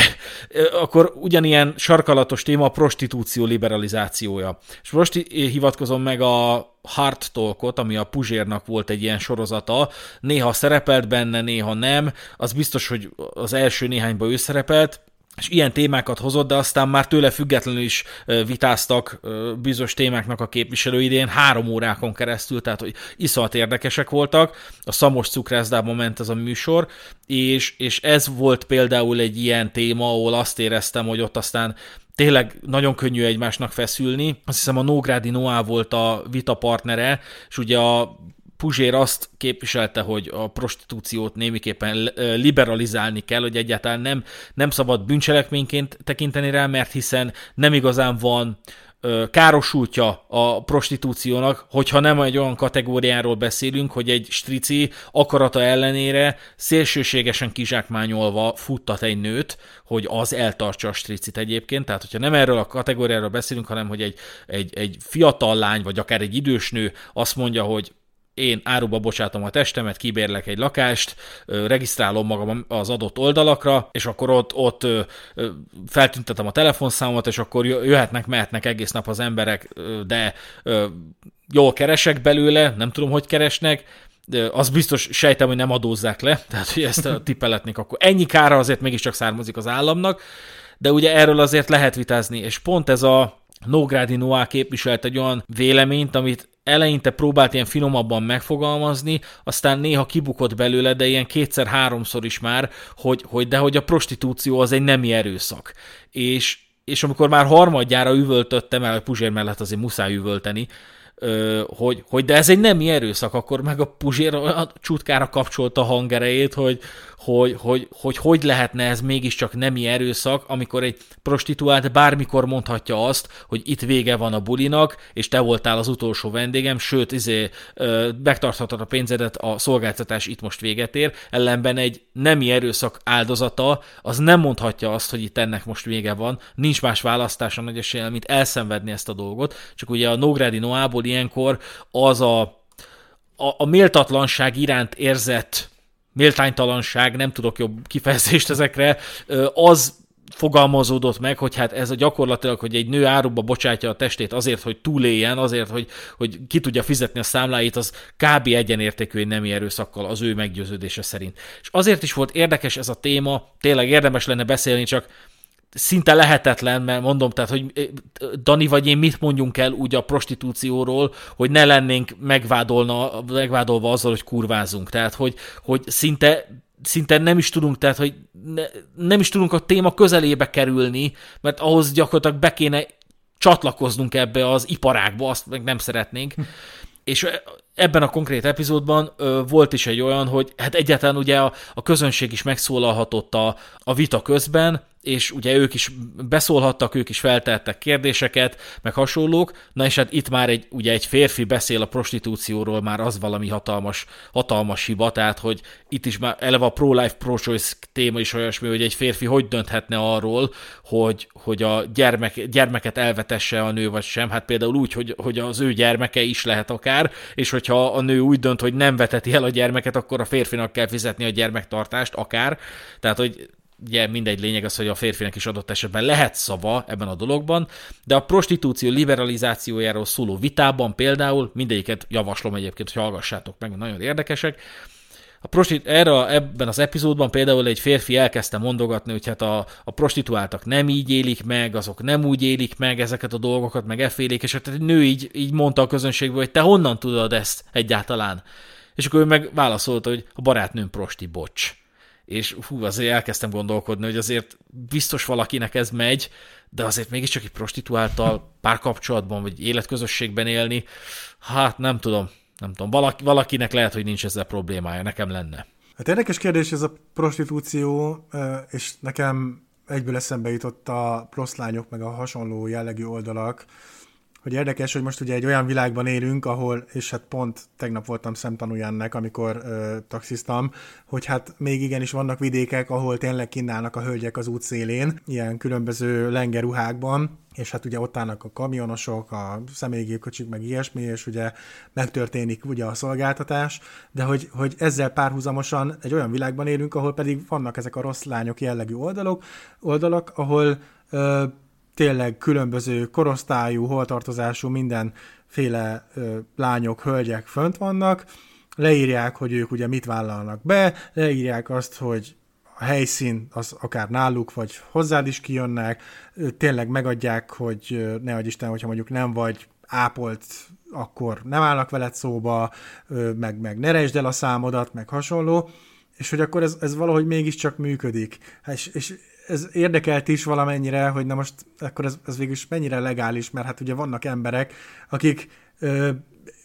akkor ugyanilyen sarkalatos téma a prostitúció liberalizációja. És most hivatkozom meg a Hard Talkot, ami a Puzsérnak volt egy ilyen sorozata, néha szerepelt benne, néha nem, az biztos, hogy az első néhányban ő szerepelt, és ilyen témákat hozott, de aztán már tőle függetlenül is vitáztak bizonyos témáknak a képviselő idén három órákon keresztül, tehát hogy iszonyat érdekesek voltak. A Szamos cukrászdában ment ez a műsor, és, és ez volt például egy ilyen téma, ahol azt éreztem, hogy ott aztán tényleg nagyon könnyű egymásnak feszülni. Azt hiszem a Nógrádi Noá volt a vita partnere, és ugye a Puzsér azt képviselte, hogy a prostitúciót némiképpen liberalizálni kell, hogy egyáltalán nem, nem szabad bűncselekményként tekinteni rá, mert hiszen nem igazán van károsultja a prostitúciónak, hogyha nem egy olyan kategóriáról beszélünk, hogy egy strici akarata ellenére szélsőségesen kizsákmányolva futtat egy nőt, hogy az eltartsa a stricit egyébként. Tehát, hogyha nem erről a kategóriáról beszélünk, hanem hogy egy, egy, egy fiatal lány, vagy akár egy idős nő azt mondja, hogy én áruba bocsátom a testemet, kibérlek egy lakást, regisztrálom magam az adott oldalakra, és akkor ott, ott feltüntetem a telefonszámot, és akkor jöhetnek, mehetnek egész nap az emberek, de jól keresek belőle, nem tudom, hogy keresnek, az biztos sejtem, hogy nem adózzák le, tehát hogy ezt a tippeletnék, akkor ennyi kára azért mégiscsak származik az államnak, de ugye erről azért lehet vitázni, és pont ez a Nógrádi Noá képviselt egy olyan véleményt, amit eleinte próbált ilyen finomabban megfogalmazni, aztán néha kibukott belőle, de ilyen kétszer-háromszor is már, hogy, hogy de hogy a prostitúció az egy nemi erőszak. És, és amikor már harmadjára üvöltöttem el, Puzsér mellett azért muszáj üvölteni, hogy, hogy de ez egy nemi erőszak, akkor meg a Puzsér a csutkára kapcsolta a hangerejét, hogy, hogy, hogy, hogy hogy lehetne ez mégiscsak nemi erőszak, amikor egy prostituált bármikor mondhatja azt, hogy itt vége van a bulinak, és te voltál az utolsó vendégem, sőt, izé, megtarthatod a pénzedet, a szolgáltatás itt most véget ér, ellenben egy nemi erőszak áldozata, az nem mondhatja azt, hogy itt ennek most vége van, nincs más választása nagy esélye, mint elszenvedni ezt a dolgot, csak ugye a Nógrádi Noából ilyenkor az a, a, a méltatlanság iránt érzett méltánytalanság, nem tudok jobb kifejezést ezekre, az fogalmazódott meg, hogy hát ez a gyakorlatilag, hogy egy nő áruba bocsátja a testét azért, hogy túléljen, azért, hogy, hogy ki tudja fizetni a számláit, az kb. egyenértékű egy nemi erőszakkal az ő meggyőződése szerint. És azért is volt érdekes ez a téma, tényleg érdemes lenne beszélni, csak szinte lehetetlen, mert mondom, tehát, hogy eh, Dani vagy én mit mondjunk el úgy a prostitúcióról, hogy ne lennénk megvádolna, megvádolva azzal, hogy kurvázunk. Tehát, hogy, hogy szinte szinte nem is tudunk, tehát, hogy ne, nem is tudunk a téma közelébe kerülni, mert ahhoz gyakorlatilag be kéne csatlakoznunk ebbe az iparágba, azt meg nem szeretnénk. És ebben a konkrét epizódban ö, volt is egy olyan, hogy hát egyáltalán ugye a, a közönség is megszólalhatott a, a vita közben, és ugye ők is beszólhattak, ők is feltettek kérdéseket, meg hasonlók, na és hát itt már egy, ugye egy férfi beszél a prostitúcióról, már az valami hatalmas, hatalmas hiba, tehát hogy itt is már eleve a pro-life, pro-choice téma is olyasmi, hogy egy férfi hogy dönthetne arról, hogy, hogy a gyermek, gyermeket elvetesse a nő vagy sem, hát például úgy, hogy, hogy az ő gyermeke is lehet akár, és hogyha a nő úgy dönt, hogy nem veteti el a gyermeket, akkor a férfinak kell fizetni a gyermektartást akár, tehát hogy ugye mindegy lényeg az, hogy a férfinek is adott esetben lehet szava ebben a dologban, de a prostitúció liberalizációjáról szóló vitában például, mindegyiket javaslom egyébként, hogy hallgassátok meg, nagyon érdekesek, a prostit, erre, ebben az epizódban például egy férfi elkezdte mondogatni, hogy hát a, a prostituáltak nem így élik meg, azok nem úgy élik meg ezeket a dolgokat, meg effélék, és hát egy nő így, így mondta a közönségből, hogy te honnan tudod ezt egyáltalán? És akkor ő meg válaszolta, hogy a barátnőm prosti, bocs. És hú, azért elkezdtem gondolkodni, hogy azért biztos valakinek ez megy, de azért mégiscsak egy prostituáltal párkapcsolatban, vagy életközösségben élni, hát nem tudom, nem tudom, valaki, valakinek lehet, hogy nincs ezzel problémája, nekem lenne. Hát érdekes kérdés ez a prostitúció, és nekem egyből eszembe jutott a proszlányok, meg a hasonló jellegű oldalak, hogy érdekes, hogy most ugye egy olyan világban élünk, ahol, és hát pont tegnap voltam szemtanúja ennek, amikor ö, taxiztam, hogy hát még igenis vannak vidékek, ahol tényleg kínálnak a hölgyek az út szélén, ilyen különböző lengeruhákban, és hát ugye ott állnak a kamionosok, a személygépkocsik, meg ilyesmi, és ugye megtörténik ugye a szolgáltatás, de hogy, hogy ezzel párhuzamosan egy olyan világban élünk, ahol pedig vannak ezek a rossz lányok jellegű oldalok, oldalak, ahol ö, tényleg különböző korosztályú, holtartozású, mindenféle ö, lányok, hölgyek fönt vannak, leírják, hogy ők ugye mit vállalnak be, leírják azt, hogy a helyszín az akár náluk, vagy hozzád is kijönnek, tényleg megadják, hogy ne adj Isten, hogyha mondjuk nem vagy ápolt, akkor nem állnak veled szóba, meg, meg ne el a számodat, meg hasonló, és hogy akkor ez, ez valahogy mégiscsak működik. És, és ez érdekelt is valamennyire, hogy na most akkor ez, ez végül mennyire legális, mert hát ugye vannak emberek, akik ö,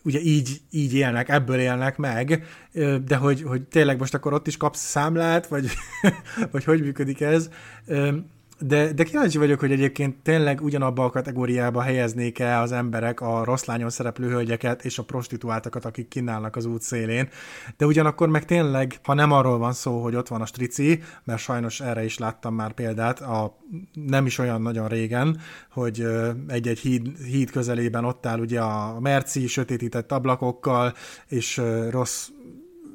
ugye így, így élnek, ebből élnek meg, ö, de hogy, hogy tényleg most akkor ott is kapsz számlát, vagy, vagy hogy működik ez. Ö, de, de kíváncsi vagyok, hogy egyébként tényleg ugyanabba a kategóriába helyeznék-e az emberek a rossz lányon szereplő hölgyeket és a prostituáltakat, akik kínálnak az út szélén. De ugyanakkor meg tényleg, ha nem arról van szó, hogy ott van a strici, mert sajnos erre is láttam már példát, a, nem is olyan nagyon régen, hogy egy-egy híd, híd közelében ott áll ugye a merci sötétített ablakokkal, és rossz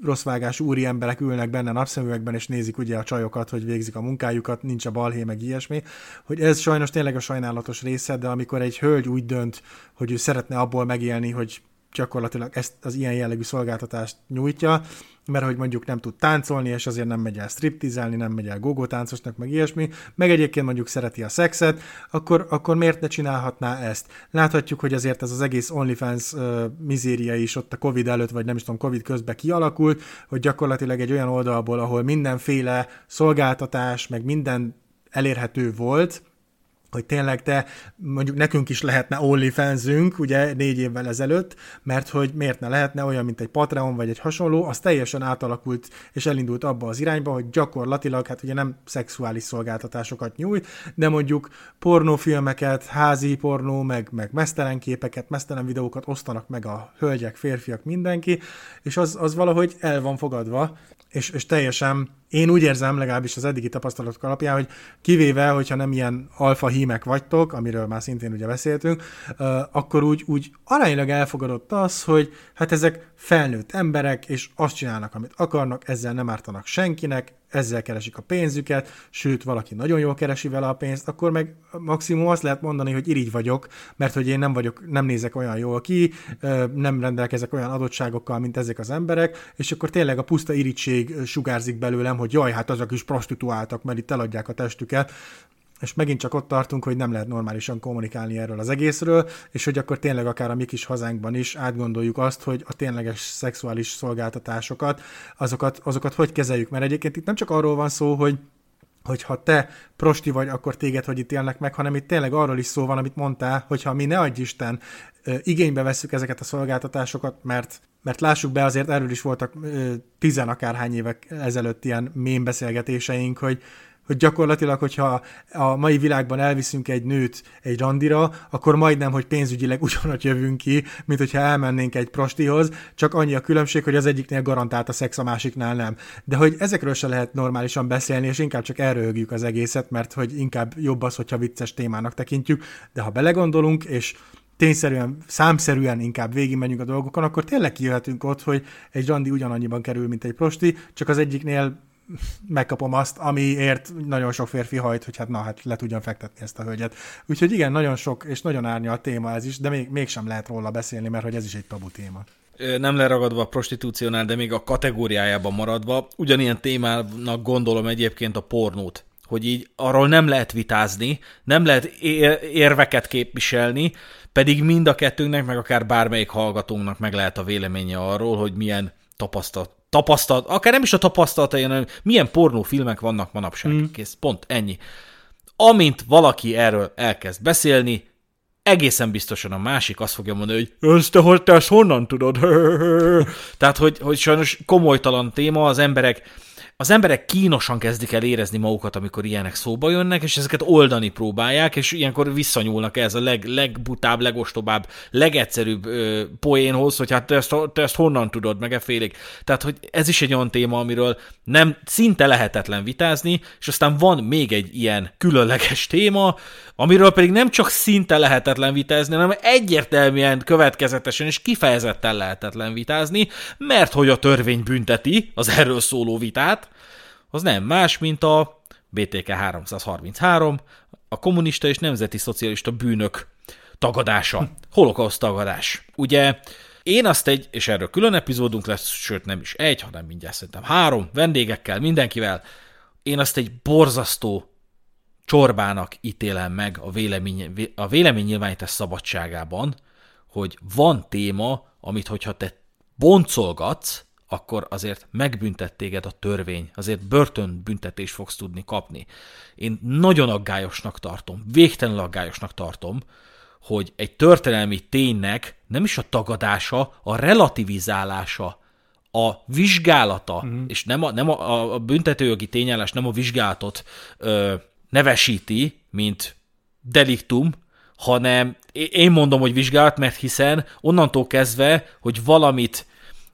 rossz vágás úri emberek ülnek benne napszemüvegben, és nézik ugye a csajokat, hogy végzik a munkájukat, nincs a balhé, meg ilyesmi, hogy ez sajnos tényleg a sajnálatos része, de amikor egy hölgy úgy dönt, hogy ő szeretne abból megélni, hogy gyakorlatilag ezt az ilyen jellegű szolgáltatást nyújtja, mert hogy mondjuk nem tud táncolni, és azért nem megy el striptizelni, nem megy el gogó táncosnak, meg ilyesmi, meg egyébként mondjuk szereti a szexet, akkor, akkor miért ne csinálhatná ezt? Láthatjuk, hogy azért ez az egész OnlyFans uh, mizéria is ott a Covid előtt, vagy nem is tudom, Covid közben kialakult, hogy gyakorlatilag egy olyan oldalból, ahol mindenféle szolgáltatás, meg minden elérhető volt, hogy tényleg te, mondjuk nekünk is lehetne OnlyFans-ünk, ugye négy évvel ezelőtt, mert hogy miért ne lehetne olyan, mint egy Patreon vagy egy hasonló, az teljesen átalakult és elindult abba az irányba, hogy gyakorlatilag, hát ugye nem szexuális szolgáltatásokat nyújt, de mondjuk pornófilmeket, házi pornó, meg, meg mesztelen képeket, mesztelen videókat osztanak meg a hölgyek, férfiak, mindenki, és az, az valahogy el van fogadva, és, és teljesen én úgy érzem, legalábbis az eddigi tapasztalatok alapján, hogy kivéve, hogyha nem ilyen alfa hímek vagytok, amiről már szintén ugye beszéltünk, akkor úgy, úgy aránylag elfogadott az, hogy hát ezek felnőtt emberek, és azt csinálnak, amit akarnak, ezzel nem ártanak senkinek, ezzel keresik a pénzüket, sőt, valaki nagyon jól keresi vele a pénzt, akkor meg maximum azt lehet mondani, hogy irigy vagyok, mert hogy én nem vagyok, nem nézek olyan jól ki, nem rendelkezek olyan adottságokkal, mint ezek az emberek, és akkor tényleg a puszta irigység sugárzik belőlem, hogy jaj, hát azok is prostituáltak, mert itt eladják a testüket, és megint csak ott tartunk, hogy nem lehet normálisan kommunikálni erről az egészről, és hogy akkor tényleg akár a mi kis hazánkban is átgondoljuk azt, hogy a tényleges szexuális szolgáltatásokat, azokat, azokat hogy kezeljük. Mert egyébként itt nem csak arról van szó, hogy hogy ha te prosti vagy, akkor téged hogy ítélnek meg, hanem itt tényleg arról is szó van, amit mondtál, hogyha mi ne adj Isten igénybe vesszük ezeket a szolgáltatásokat, mert mert lássuk be, azért erről is voltak tizen akárhány évek ezelőtt ilyen mémbeszélgetéseink, hogy hogy gyakorlatilag, hogyha a mai világban elviszünk egy nőt egy randira, akkor majdnem, hogy pénzügyileg ugyanott jövünk ki, mint hogyha elmennénk egy prostihoz, csak annyi a különbség, hogy az egyiknél garantált a szex, a másiknál nem. De hogy ezekről se lehet normálisan beszélni, és inkább csak elröhögjük az egészet, mert hogy inkább jobb az, hogyha vicces témának tekintjük, de ha belegondolunk, és tényszerűen, számszerűen inkább végigmenjünk a dolgokon, akkor tényleg kijöhetünk ott, hogy egy randi ugyanannyiban kerül, mint egy prosti, csak az egyiknél megkapom azt, amiért nagyon sok férfi hajt, hogy hát na, hát le tudjam fektetni ezt a hölgyet. Úgyhogy igen, nagyon sok és nagyon árnyalt téma ez is, de még, mégsem lehet róla beszélni, mert hogy ez is egy tabu téma nem leragadva a prostitúciónál, de még a kategóriájában maradva, ugyanilyen témának gondolom egyébként a pornót, hogy így arról nem lehet vitázni, nem lehet érveket képviselni, pedig mind a kettőnknek, meg akár bármelyik hallgatónknak meg lehet a véleménye arról, hogy milyen tapasztalat, tapasztalat, akár nem is a tapasztalata, hanem milyen pornófilmek vannak manapság. Mm. Kész, pont ennyi. Amint valaki erről elkezd beszélni, egészen biztosan a másik azt fogja mondani, hogy ezt te, te ezt honnan tudod? Tehát, hogy, hogy sajnos komolytalan téma, az emberek az emberek kínosan kezdik el érezni magukat, amikor ilyenek szóba jönnek, és ezeket oldani próbálják, és ilyenkor visszanyúlnak ez a leg, legbutább, legostobább, legegyszerűbb ö, poénhoz, hogy hát te ezt, te ezt honnan tudod, meg e félig. Tehát, hogy ez is egy olyan téma, amiről nem szinte lehetetlen vitázni, és aztán van még egy ilyen különleges téma, amiről pedig nem csak szinte lehetetlen vitázni, hanem egyértelműen, következetesen és kifejezetten lehetetlen vitázni, mert hogy a törvény bünteti az erről szóló vitát, az nem más, mint a BTK 333, a kommunista és nemzeti szocialista bűnök tagadása, holokauszt tagadás. Ugye én azt egy, és erről külön epizódunk lesz, sőt nem is egy, hanem mindjárt szerintem három, vendégekkel, mindenkivel, én azt egy borzasztó csorbának ítélem meg a, vélemény, a véleménynyilvánítás szabadságában, hogy van téma, amit hogyha te boncolgatsz, akkor azért megbüntet téged a törvény, azért börtönbüntetést fogsz tudni kapni. Én nagyon aggályosnak tartom, végtelenül aggályosnak tartom, hogy egy történelmi ténynek nem is a tagadása, a relativizálása, a vizsgálata, mm. és nem a, nem a, a büntetőjogi tényállás nem a vizsgálatot ö, nevesíti, mint deliktum, hanem én mondom, hogy vizsgálat, mert hiszen onnantól kezdve, hogy valamit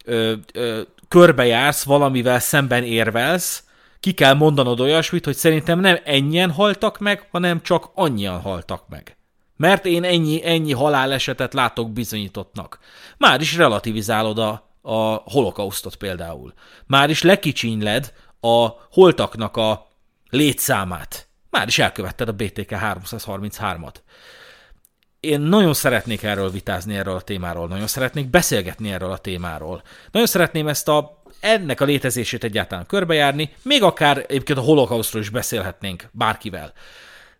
ö, ö, körbejársz, valamivel szemben érvelsz, ki kell mondanod olyasmit, hogy szerintem nem ennyien haltak meg, hanem csak annyian haltak meg. Mert én ennyi, ennyi halálesetet látok bizonyítottnak. Már is relativizálod a, a holokausztot például. Már is lekicsinyled a holtaknak a létszámát. Már is elkövetted a BTK 333-at én nagyon szeretnék erről vitázni, erről a témáról, nagyon szeretnék beszélgetni erről a témáról. Nagyon szeretném ezt a, ennek a létezését egyáltalán körbejárni, még akár egyébként a holokausztról is beszélhetnénk bárkivel.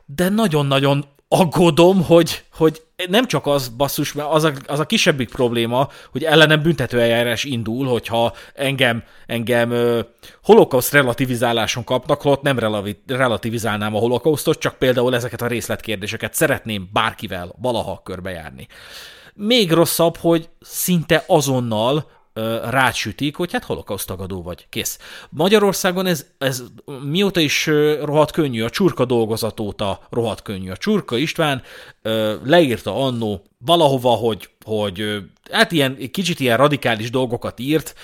De nagyon-nagyon aggódom, hogy, hogy nem csak az basszus, mert az a, az a kisebbik probléma, hogy ellenem büntetőeljárás indul, hogyha engem, engem ö, holokauszt relativizáláson kapnak, holott nem relativizálnám a holokausztot, csak például ezeket a részletkérdéseket szeretném bárkivel valaha körbejárni. Még rosszabb, hogy szinte azonnal rácsütik, hogy hát holokausztagadó vagy. Kész. Magyarországon ez, ez mióta is rohadt könnyű, a csurka dolgozat óta rohadt könnyű. A csurka István leírta annó valahova, hogy, hogy hát ilyen, kicsit ilyen radikális dolgokat írt,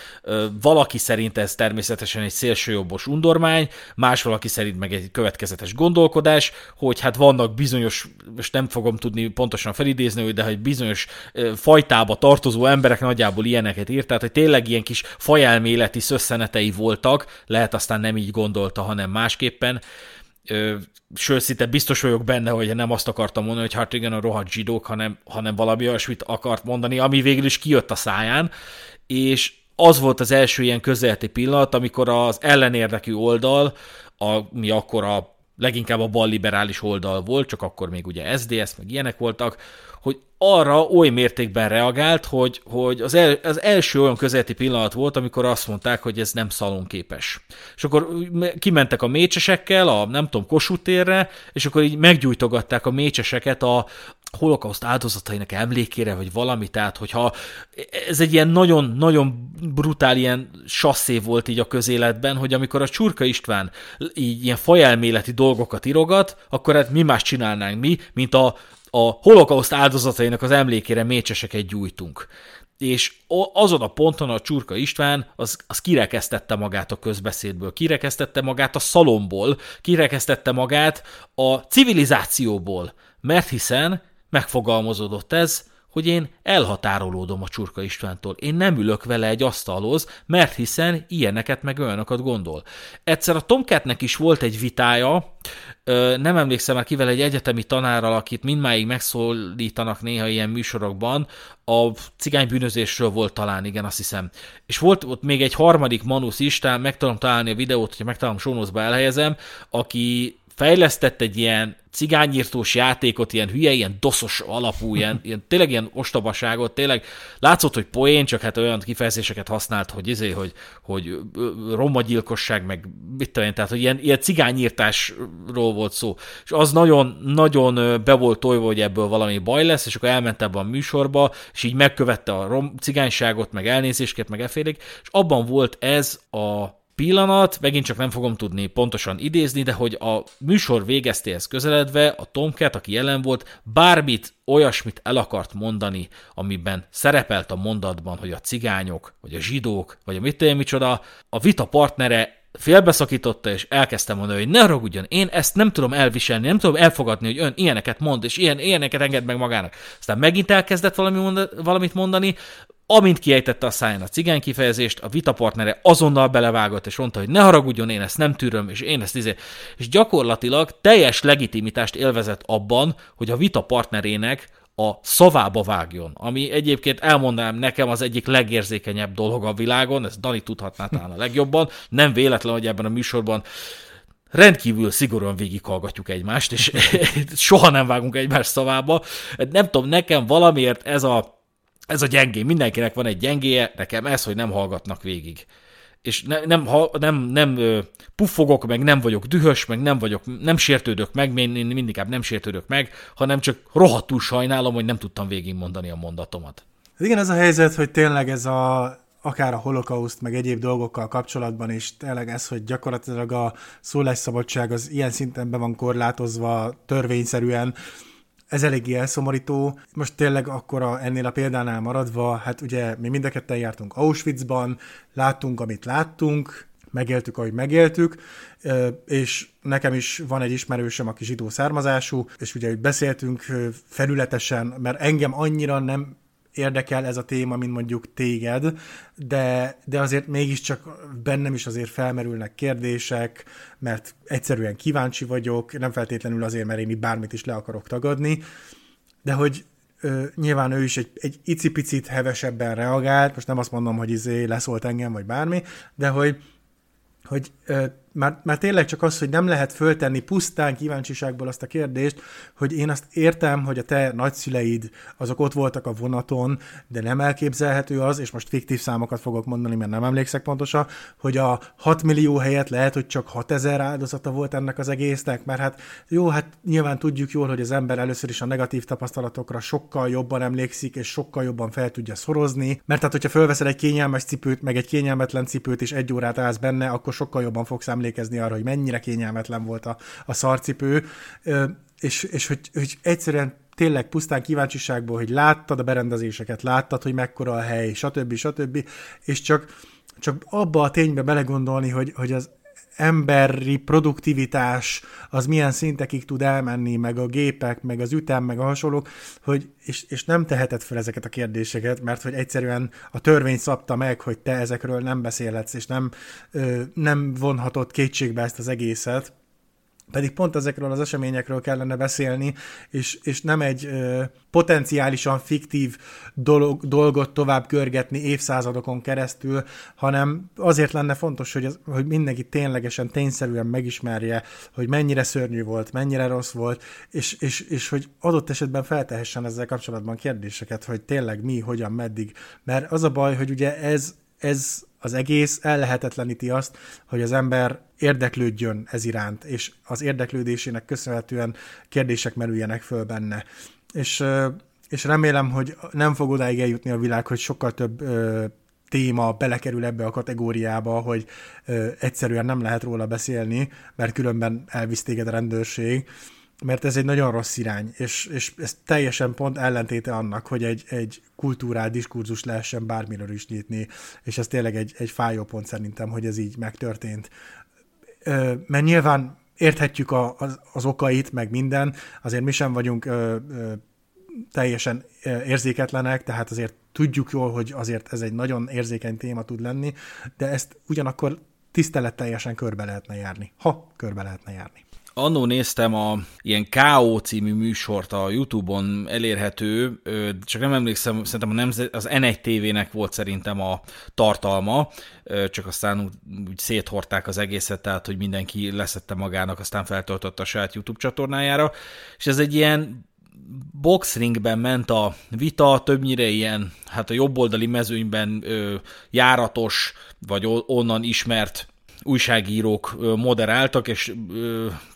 valaki szerint ez természetesen egy szélsőjobbos undormány, más valaki szerint meg egy következetes gondolkodás, hogy hát vannak bizonyos, most nem fogom tudni pontosan felidézni, de hogy bizonyos fajtába tartozó emberek nagyjából ilyeneket írt, tehát hogy tényleg ilyen kis fajelméleti szösszenetei voltak, lehet aztán nem így gondolta, hanem másképpen, sőt, szinte biztos vagyok benne, hogy nem azt akartam mondani, hogy hát igen, a rohadt zsidók, hanem, hanem valami olyasmit akart mondani, ami végül is kijött a száján, és az volt az első ilyen közelti pillanat, amikor az ellenérdekű oldal, ami akkor a leginkább a balliberális oldal volt, csak akkor még ugye SDS, meg ilyenek voltak, hogy arra oly mértékben reagált, hogy, hogy az, el, az első olyan közéleti pillanat volt, amikor azt mondták, hogy ez nem szalonképes. És akkor kimentek a mécsesekkel, a nem tudom, Kossuth térre, és akkor így meggyújtogatták a mécseseket a holokauszt áldozatainak emlékére, vagy valami, tehát hogyha ez egy ilyen nagyon-nagyon brutál ilyen sasszé volt így a közéletben, hogy amikor a Csurka István így ilyen fajelméleti dolgokat írogat, akkor hát mi más csinálnánk mi, mint a a holokauszt áldozatainak az emlékére mécseseket gyújtunk. És azon a ponton a Csurka István az, az kirekesztette magát a közbeszédből, kirekesztette magát a szalomból, kirekesztette magát a civilizációból, mert hiszen megfogalmazódott ez, hogy én elhatárolódom a Csurka Istvántól. Én nem ülök vele egy asztalhoz, mert hiszen ilyeneket meg olyanokat gondol. Egyszer a Tomcatnek is volt egy vitája, nem emlékszem már kivel egy egyetemi tanárral, akit mindmáig megszólítanak néha ilyen műsorokban, a cigánybűnözésről volt talán, igen, azt hiszem. És volt ott még egy harmadik Manus is, meg tudom találni a videót, hogyha megtalálom sónuszba elhelyezem, aki fejlesztett egy ilyen cigányírtós játékot, ilyen hülye, ilyen doszos alapú, ilyen, ilyen tényleg ilyen ostobaságot, tényleg látszott, hogy poén, csak hát olyan kifejezéseket használt, hogy izé, hogy, hogy romagyilkosság, meg mit tudom tehát hogy ilyen, ilyen cigányírtásról volt szó. És az nagyon, nagyon be volt tojva, hogy ebből valami baj lesz, és akkor elment ebbe a műsorba, és így megkövette a rom, cigányságot, meg elnézésket, meg efélék, és abban volt ez a pillanat, megint csak nem fogom tudni pontosan idézni, de hogy a műsor végeztéhez közeledve a Tomcat, aki jelen volt, bármit, olyasmit el akart mondani, amiben szerepelt a mondatban, hogy a cigányok, vagy a zsidók, vagy a mit micsoda, a vita partnere félbeszakította, és elkezdtem mondani, hogy ne haragudjon, én ezt nem tudom elviselni, nem tudom elfogadni, hogy ön ilyeneket mond, és ilyen, ilyeneket enged meg magának. Aztán megint elkezdett valami monda, valamit mondani, Amint kiejtette a száján a cigány kifejezést, a vitapartnere azonnal belevágott, és mondta, hogy ne haragudjon, én ezt nem tűröm, és én ezt izé. És gyakorlatilag teljes legitimitást élvezett abban, hogy a vita partnerének a szavába vágjon, ami egyébként elmondanám nekem az egyik legérzékenyebb dolog a világon, ezt Dani tudhatná talán a legjobban, nem véletlen, hogy ebben a műsorban rendkívül szigorúan végighallgatjuk egymást, és soha nem vágunk egymás szavába. Nem tudom, nekem valamiért ez a ez a gyengé, mindenkinek van egy gyengéje, nekem ez, hogy nem hallgatnak végig. És ne, nem, ha, nem, nem puffogok, meg nem vagyok dühös, meg nem vagyok, nem sértődök meg, én mindig nem sértődök meg, hanem csak rohadtul sajnálom, hogy nem tudtam végigmondani a mondatomat. Igen, ez a helyzet, hogy tényleg ez a akár a holokauszt, meg egyéb dolgokkal kapcsolatban is tényleg ez, hogy gyakorlatilag a szólásszabadság az ilyen szinten be van korlátozva törvényszerűen, ez eléggé elszomorító. Most tényleg akkor a, ennél a példánál maradva, hát ugye mi mind a jártunk Auschwitzban, láttunk, amit láttunk, megéltük, ahogy megéltük, és nekem is van egy ismerősöm, aki zsidó származású, és ugye hogy beszéltünk felületesen, mert engem annyira nem érdekel ez a téma, mint mondjuk téged, de, de azért mégiscsak bennem is azért felmerülnek kérdések, mert egyszerűen kíváncsi vagyok, nem feltétlenül azért, mert én itt bármit is le akarok tagadni, de hogy ö, nyilván ő is egy, egy icipicit hevesebben reagált, most nem azt mondom, hogy izé leszólt engem, vagy bármi, de hogy, hogy már, már tényleg csak az, hogy nem lehet föltenni pusztán kíváncsiságból azt a kérdést, hogy én azt értem, hogy a te nagyszüleid azok ott voltak a vonaton, de nem elképzelhető az, és most fiktív számokat fogok mondani, mert nem emlékszek pontosan, hogy a 6 millió helyett lehet, hogy csak 6 ezer áldozata volt ennek az egésznek, mert hát jó, hát nyilván tudjuk jól, hogy az ember először is a negatív tapasztalatokra sokkal jobban emlékszik, és sokkal jobban fel tudja szorozni, mert hát hogyha fölveszel egy kényelmes cipőt, meg egy kényelmetlen cipőt, és egy órát állsz benne, akkor sokkal jobban fogsz emlékezni arra, hogy mennyire kényelmetlen volt a, a szarcipő, és, és hogy, hogy egyszerűen tényleg pusztán kíváncsiságból, hogy láttad a berendezéseket, láttad, hogy mekkora a hely, stb. stb. És csak, csak abba a ténybe belegondolni, hogy, hogy az emberi produktivitás az milyen szintekig tud elmenni, meg a gépek, meg az ütem, meg a hasonlók, hogy, és, és nem teheted fel ezeket a kérdéseket, mert hogy egyszerűen a törvény szabta meg, hogy te ezekről nem beszélhetsz, és nem, ö, nem vonhatod kétségbe ezt az egészet, pedig pont ezekről az eseményekről kellene beszélni, és, és nem egy ö, potenciálisan fiktív dolog, dolgot tovább görgetni évszázadokon keresztül, hanem azért lenne fontos, hogy, az, hogy mindenki ténylegesen, tényszerűen megismerje, hogy mennyire szörnyű volt, mennyire rossz volt, és, és, és hogy adott esetben feltehessen ezzel kapcsolatban kérdéseket, hogy tényleg mi, hogyan, meddig. Mert az a baj, hogy ugye ez, ez az egész ellehetetleníti azt, hogy az ember érdeklődjön ez iránt, és az érdeklődésének köszönhetően kérdések merüljenek föl benne. És, és remélem, hogy nem fog odáig eljutni a világ, hogy sokkal több téma belekerül ebbe a kategóriába, hogy ö, egyszerűen nem lehet róla beszélni, mert különben elvisz téged a rendőrség, mert ez egy nagyon rossz irány, és, és ez teljesen pont ellentéte annak, hogy egy, egy kultúrál diskurzus lehessen bármiről is nyitni, és ez tényleg egy, egy fájó pont szerintem, hogy ez így megtörtént. Mert nyilván érthetjük a, az, az okait, meg minden, azért mi sem vagyunk ö, ö, teljesen érzéketlenek, tehát azért tudjuk jól, hogy azért ez egy nagyon érzékeny téma tud lenni, de ezt ugyanakkor tiszteletteljesen körbe lehetne járni, ha körbe lehetne járni. Annó néztem a ilyen K.O. című műsort a Youtube-on elérhető, csak nem emlékszem, szerintem a nemzet, az N1 TV-nek volt szerintem a tartalma, csak aztán úgy, széthorták az egészet, tehát hogy mindenki leszette magának, aztán feltöltötte a saját YouTube csatornájára, és ez egy ilyen boxringben ment a vita, többnyire ilyen, hát a jobboldali mezőnyben ö, járatos, vagy onnan ismert újságírók moderáltak, és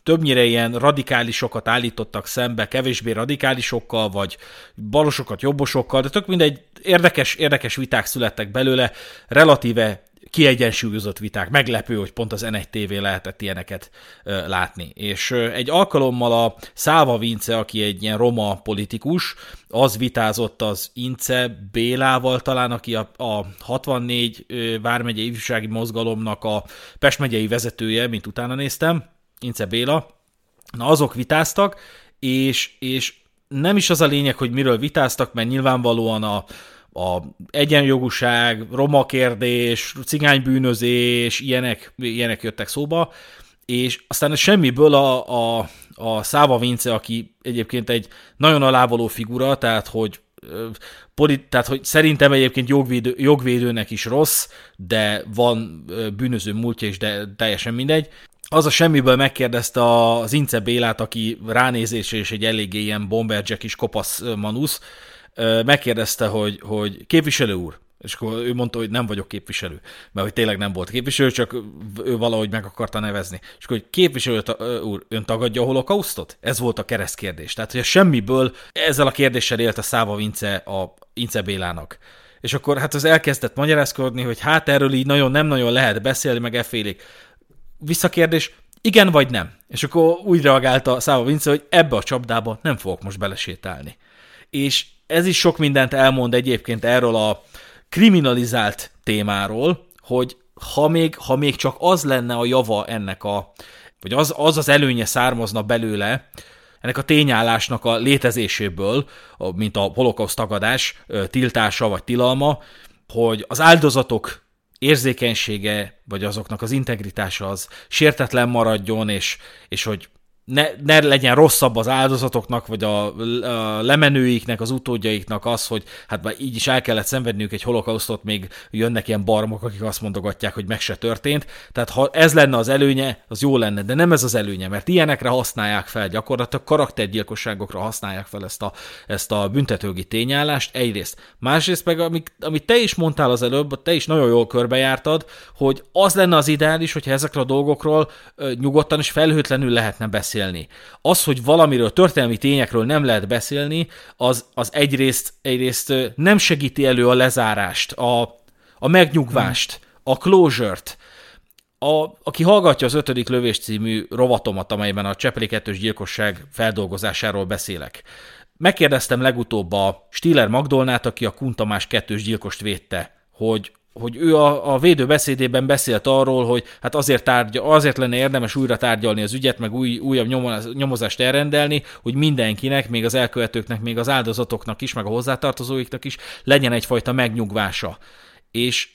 többnyire ilyen radikálisokat állítottak szembe, kevésbé radikálisokkal, vagy balosokat, jobbosokkal, de tök mindegy, érdekes, érdekes viták születtek belőle, relatíve kiegyensúlyozott viták. Meglepő, hogy pont az N1 TV lehetett ilyeneket látni. És egy alkalommal a Száva Vince, aki egy ilyen roma politikus, az vitázott az Ince Bélával talán, aki a, a 64 ö, Vármegyei Ifjúsági Mozgalomnak a Pest megyei vezetője, mint utána néztem, Ince Béla. Na, azok vitáztak, és, és nem is az a lényeg, hogy miről vitáztak, mert nyilvánvalóan a, a egyenjogúság, roma kérdés, cigánybűnözés, ilyenek, ilyenek jöttek szóba, és aztán semmiből a, a, a Száva Vince, aki egyébként egy nagyon alávaló figura, tehát hogy polit, tehát, hogy szerintem egyébként jogvédő, jogvédőnek is rossz, de van bűnöző múltja is, de teljesen mindegy. Az a semmiből megkérdezte az Ince Bélát, aki ránézésre és egy eléggé ilyen bomberjack is kopasz manusz, megkérdezte, hogy, hogy képviselő úr, és akkor ő mondta, hogy nem vagyok képviselő, mert hogy tényleg nem volt képviselő, csak ő valahogy meg akarta nevezni. És akkor, hogy képviselő úr, ön tagadja a holokausztot? Ez volt a keresztkérdés. Tehát, hogy a semmiből ezzel a kérdéssel élt a Száva Vince a Ince Bélának. És akkor hát az elkezdett magyarázkodni, hogy hát erről így nagyon nem nagyon lehet beszélni, meg effélik. Visszakérdés, igen vagy nem? És akkor úgy reagálta Száva Vince, hogy ebbe a csapdába nem fogok most belesétálni. És ez is sok mindent elmond egyébként erről a kriminalizált témáról, hogy ha még, ha még csak az lenne a java ennek a, vagy az az, az előnye származna belőle, ennek a tényállásnak a létezéséből, mint a holokauszt tagadás tiltása vagy tilalma, hogy az áldozatok érzékenysége, vagy azoknak az integritása az sértetlen maradjon, és, és hogy ne, ne legyen rosszabb az áldozatoknak, vagy a, a lemenőiknek, az utódjaiknak az, hogy hát már így is el kellett szenvedniük egy holokausztot, még jönnek ilyen barmok, akik azt mondogatják, hogy meg se történt. Tehát ha ez lenne az előnye, az jó lenne, de nem ez az előnye, mert ilyenekre használják fel gyakorlatilag, karaktergyilkosságokra használják fel ezt a, ezt a büntetőgi tényállást egyrészt. Másrészt meg, amit, amit te is mondtál az előbb, te is nagyon jól körbejártad, hogy az lenne az ideális, hogyha ezekről a dolgokról nyugodtan és felhőtlenül lehetne beszélni beszélni. Az, hogy valamiről, történelmi tényekről nem lehet beszélni, az, az egyrészt, egyrészt nem segíti elő a lezárást, a, a megnyugvást, a closure-t, a, aki hallgatja az ötödik lövés című rovatomat, amelyben a Csepeli kettős gyilkosság feldolgozásáról beszélek. Megkérdeztem legutóbb a Stiller Magdolnát, aki a Kuntamás kettős gyilkost védte, hogy hogy ő a, a védő beszédében beszélt arról, hogy hát azért, tárgya, azért lenne érdemes újra tárgyalni az ügyet, meg új, újabb nyomozást elrendelni, hogy mindenkinek, még az elkövetőknek, még az áldozatoknak is, meg a hozzátartozóiknak is legyen egyfajta megnyugvása. És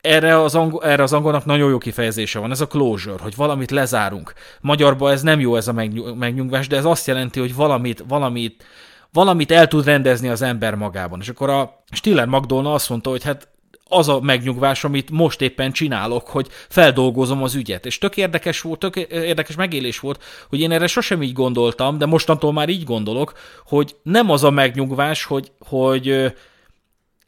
erre az, angol, erre az angolnak nagyon jó kifejezése van, ez a closure, hogy valamit lezárunk. Magyarban ez nem jó ez a megnyugvás, de ez azt jelenti, hogy valamit, valamit, valamit el tud rendezni az ember magában. És akkor a Stiller Magdolna azt mondta, hogy hát az a megnyugvás, amit most éppen csinálok, hogy feldolgozom az ügyet. És tök érdekes volt, tök érdekes megélés volt, hogy én erre sosem így gondoltam, de mostantól már így gondolok, hogy nem az a megnyugvás, hogy, hogy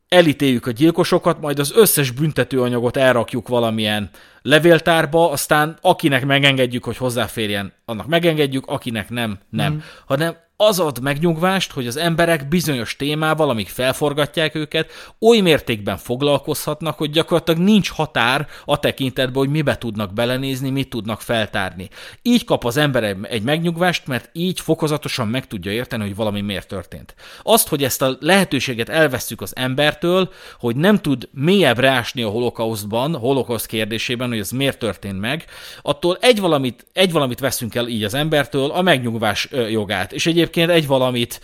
elítéljük a gyilkosokat, majd az összes büntetőanyagot elrakjuk valamilyen levéltárba, aztán akinek megengedjük, hogy hozzáférjen, annak megengedjük, akinek nem, nem. Mm. Hanem az ad megnyugvást, hogy az emberek bizonyos témával, amik felforgatják őket, oly mértékben foglalkozhatnak, hogy gyakorlatilag nincs határ a tekintetben, hogy mibe tudnak belenézni, mit tudnak feltárni. Így kap az ember egy megnyugvást, mert így fokozatosan meg tudja érteni, hogy valami miért történt. Azt, hogy ezt a lehetőséget elvesztjük az embertől, hogy nem tud mélyebbre ásni a holokausztban, holokauszt kérdésében, hogy ez miért történt meg, attól egy valamit, egy valamit veszünk el így az embertől, a megnyugvás jogát. És egyébként egyébként egy valamit